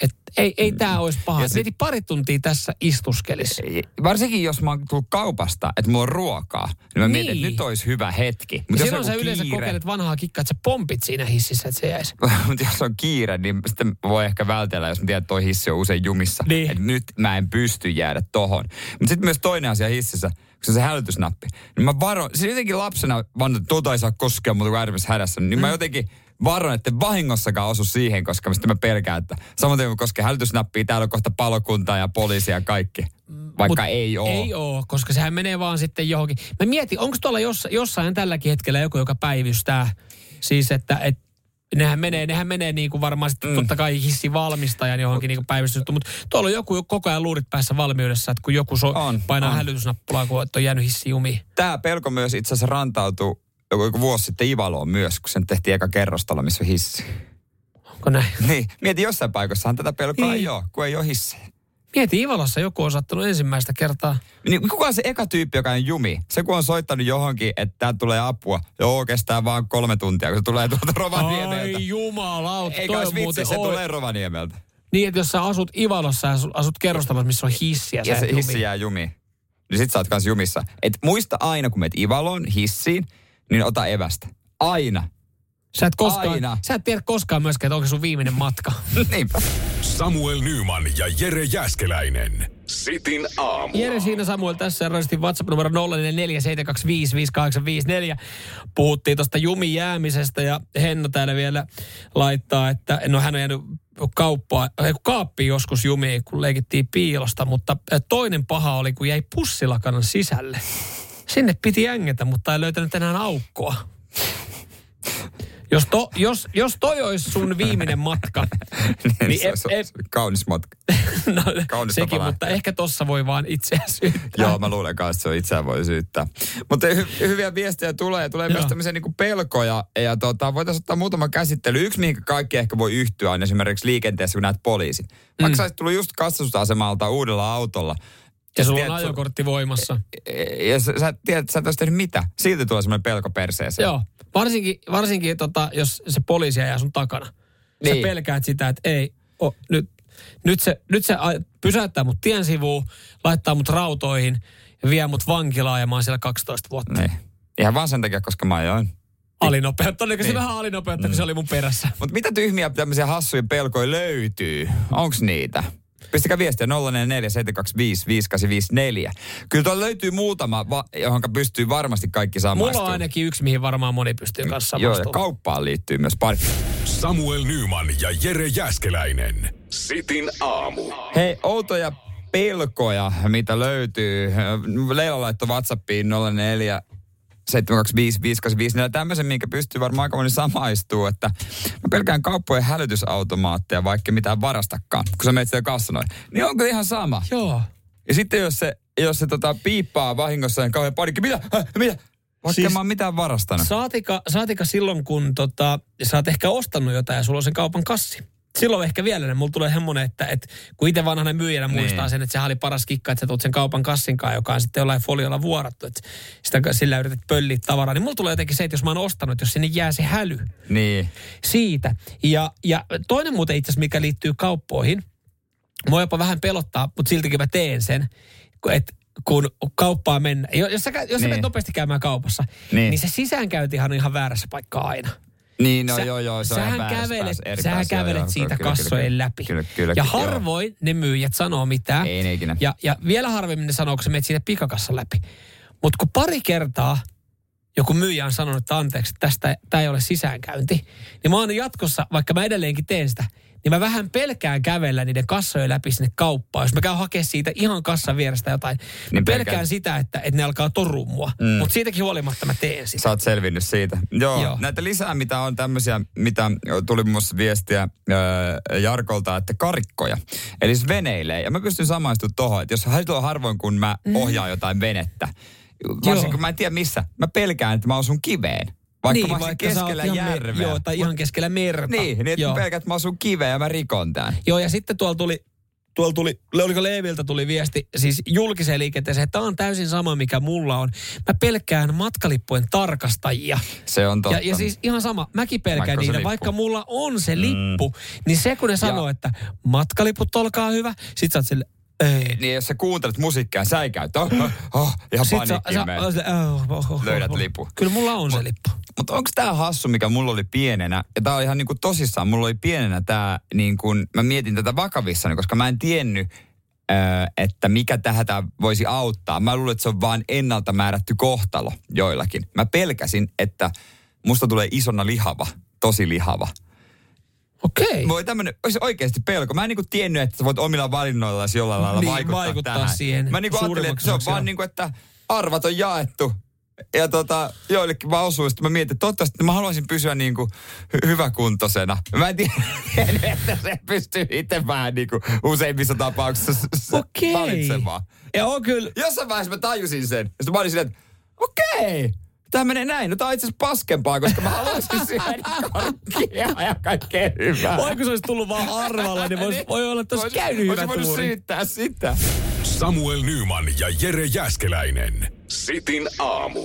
Että ei, ei tämä olisi paha. Ja Ja sit- Mieti pari tuntia tässä istuskelissa. Varsinkin jos mä oon tullut kaupasta, että mulla on ruokaa, niin mä niin. mietin, että Niin. nyt olisi hyvä hetki. Ja Mutta jos, silloin on sä yleensä kiire, kokeilet vanhaa kikkaa, että sä pompit siinä hississä, että se jäisi. mutta jos on kiire, niin sitten voi ehkä vältellä, jos mä tiedän, että toi hissi on usein jumissa. Niin. Että nyt mä en pysty jäädä tohon. Mutta sitten myös toinen asia hississä, kun se on se hälytysnappi. Niin mä varon, siis jotenkin lapsena vaan, tuota ei saa koskea äärimmäisessä hädässä. Niin mm. mä jotenkin varon, että vahingossakaan osu siihen, koska sitten mä pelkään, että samoin koskee hälytysnappia, täällä on kohta palokuntaa ja poliisia ja kaikki. Vaikka Mut ei ole. Ei oo, koska sehän menee vaan sitten johonkin. Mä mietin, onko tuolla jossa, jossain tälläkin hetkellä joku, joka päivystää. Siis, että et, nehän menee, nehän menee niin kuin varmaan sitten mm. totta kai hissi valmistajan johonkin niin päivystys. Mutta tuolla on joku koko ajan luurit päässä valmiudessa, että kun joku so, On, painaa on. hälytysnappulaa, kun on jäänyt hissi jumiin. Tämä pelko myös itse asiassa rantautui joku, joku vuosi sitten Ivaloon myös, kun sen tehtiin eka kerrostalo, missä on hissi. Onko näin? Niin, mieti jossain paikassahan tätä pelkoa Niin. ei ole, kun ei ole hissejä. Mieti, Ivalassa joku on sattunut ensimmäistä kertaa. Niin, kuka on se eka tyyppi, joka on jumi? Se kun on soittanut johonkin, että täältä tulee apua. Joo, kestää vaan kolme tuntia, kun se tulee tuolta Rovaniemeltä. Ai jumalauta, Eikä toi vitsi, muuten se oi- tulee Rovaniemeltä. Niin, että jos sä asut Ivalossa ja su- asut kerrostalossa, missä on hissiä, Ja se hissi jumi. jää jumiin. Niin sit sä oot kans jumissa. Et muista aina, kun meet Ivaloon hissiin, niin ota evästä. Aina. Sä et, koskaan, Aina. sä et tiedä koskaan myöskään, että onko se sun viimeinen matka. Niinpä. Samuel Nyman ja Jere Jäskeläinen. Sitin aamu. Jere siinä Samuel tässä ja rastin WhatsApp-numero 0447255854. Puhuttiin tuosta jumin jäämisestä ja Henno täällä vielä laittaa, että no hän on jäänyt kauppaa, kaappiin joskus jumiin, kun leikittiin piilosta, mutta toinen paha oli, kun jäi pussilakanan sisälle. Sinne piti ängetä, mutta ei löytänyt enää aukkoa. Jos, to, jos, jos toi olisi sun viimeinen matka, niin, niin se, se, ep- se, kaunis matka. no, Kaunis sekin, tapa mutta ehkä tossa voi vaan itseä syyttää. Joo, mä luulen kanssa, että se on itseään voi syyttää. Mutta hy- hyviä viestejä tulee. Tulee Joo. myös tämmöisiä niinku pelkoja. Ja tota, voitaisiin ottaa muutama käsittely. Yksi, mihin kaikki ehkä voi yhtyä, on esimerkiksi liikenteessä, kun näet poliisin. Vaikka mm. sä tullut just katsastusasemalta uudella autolla. Ja sä sulla tiedät, on ajokortti voimassa. Ja sä, sä tiedät, sä et tehnyt mitä. Silti tulee semmoinen pelko perseeseen. Joo, varsinkin, varsinkin tota, jos se poliisi ajaa sun takana. Sä Niin. pelkäät sitä, että ei, o, nyt, nyt, se, nyt se pysäyttää mut tien sivuun, laittaa mut rautoihin ja vie mut vankilaan ja mä oon siellä 12 vuotta. Niin. Ihan vaan sen takia, koska mä ajoin. Alinopeutta, todennäköisesti Niin. vähän alinopeutta, kun se oli mun perässä. Mutta mitä tyhmiä tämmöisiä hassuja pelkoja löytyy? Onks niitä? Pistäkää viestiä 044 Kyllä tuolla löytyy muutama, va- johon pystyy varmasti kaikki Mulla samaistumaan. on ainakin yksi, mihin varmaan moni pystyy kanssa Joo, ja kauppaan liittyy myös pari. Samuel Nyman ja Jere Jäskeläinen. Sitin aamu. Hei, outoja pelkoja, mitä löytyy. Leila laittoi Whatsappiin 04 725 Tämmöisen, minkä pystyy varmaan aika moni samaistuu, että mä pelkään kauppojen hälytysautomaatteja, vaikka mitään varastakaan, kun sä menet siellä kassanoin. Niin onko ihan sama? Joo. Ja sitten jos se, jos se tota, piippaa vahingossa, niin kauhean panikki. Mitä? Häh, mitä? Vaikka siis... mä oon mitään varastanut. Saatika, saatika silloin, kun tota, sä oot ehkä ostanut jotain ja sulla on sen kaupan kassi. Silloin ehkä vielä ne, mulla tulee semmoinen, että, että kun itse vanhana myyjänä muistaa Niin. sen, että sehän oli paras kikka, että sä tuut sen kaupan kassinkaan, joka on sitten jollain foliolla vuorattu, että sitä sillä yrität pölliä tavaraa, niin mulla tulee jotenkin se, että jos mä oon ostanut, jos sinne jää se häly Niin. siitä. Ja, ja toinen muuten itse asiassa, mikä liittyy kauppoihin, mua jopa vähän pelottaa, mutta siltikin mä teen sen, että kun kauppaa mennä. Jo- Jos sä, jos sä Niin. menet nopeasti käymään kaupassa, Niin. niin se sisäänkäyntihan on ihan väärässä paikkaa aina. Niin, no Sä- joo, joo, se sähän kävelet, päässä, eri sähän joo, kävelet joo, siitä kyllä, kyllä, kassojen kyllä. läpi. Kyllä, kyllä, ja joo. harvoin ne myyjät sanoo mitään. Ei ne ikinä. Ja, ja vielä harvemmin ne sanoo, kun sä menet siitä pikakassan läpi. Mutta kun pari kertaa joku myyjä on sanonut, että anteeksi, että tästä tämä ei ole sisäänkäynti, niin mä oon jatkossa, vaikka mä edelleenkin teen sitä, niin mä vähän pelkään kävellä niiden kassojen läpi sinne kauppaan. Jos mä käyn hakemaan siitä ihan kassan vierestä jotain, niin Niin pelkään, pelkään. sitä, että, että ne alkaa torrua mua. Mm. Mutta siitäkin huolimatta mä teen sitä. Sä oot selvinnyt siitä. Joo, Joo. Näitä lisää, mitä on tämmöisiä, mitä tuli muun muassa viestiä äh, Jarkolta, että karikkoja. Eli siis veneilee. Ja mä pystyn samaistumaan tohon, että jos harvoin kun mä ohjaan jotain venettä, varsinkin kun mä en tiedä missä, mä pelkään, että mä osun kiveen. Vaikka mä Niin, sä oot keskellä ihan me- järveä. Joo, tai ihan keskellä merta. Niin, niin että Joo. mä mä asun kiveen ja mä rikon tämän. Joo, ja sitten tuolla tuli, tuolla tuli, oliko Leeviltä tuli viesti, siis julkiseen liikenteeseen, että tämä on täysin sama, mikä mulla on. Mä pelkään matkalippujen tarkastajia. Se on totta. Ja, ja siis ihan sama, mäkin pelkään Vaikka niitä, vaikka mulla on se lippu, niin se kun ne sanoo, että matkaliput olkaa hyvä, sit sä oot sille, ei. Niin jos sä kuuntelet musiikkia, sä ei käy, että oh, oh, oh, ihan paniikkiin oh, oh, oh, Löydät oh. lipun. Kyllä mulla on se lippu. Mutta onko tämä hassu, mikä mulla oli pienenä, ja tämä on ihan niinku tosissaan, mulla oli pienenä tämä, niin kun, mä mietin tätä vakavissani, koska mä en tiennyt, ö, että mikä tähän voisi auttaa. Mä luulen, että se on vaan ennalta määrätty kohtalo joillakin. Mä pelkäsin, että musta tulee isona lihava, tosi lihava. Okei. Voi tämmönen, olisi oikeasti pelko. Mä en niinku tiennyt, että sä voit omilla valinnoillasi jollain lailla Niin, vaikuttaa, vaikuttaa tähän. siihen Mä niinku ajattelin, että se on vaan niinku, että arvat on jaettu. Ja tota, joillekin vaan osuu. Sitten mä mietin, että toivottavasti mä haluaisin pysyä niinku hy- hyväkuntoisena. Mä en tiedä, että se pystyy itse vähän niinku useimmissa tapauksissa Okei. valitsemaan. Ja on kyllä, Jossain vaiheessa mä tajusin sen. Ja sitten mä olin silleen, että okei. Tämä menee näin. No tää on itse asiassa paskempaa, koska mä haluaisin syödä karkkia ja kaikkea hyvää. voi kun se olisi tullut vaan arvalla, niin vois, voi olla, että olisi Olisi- käynyt hyvä olisi voinut tuuri. syyttää sitä. Samuel Nyman ja Jere Jäskeläinen. Sitin aamu.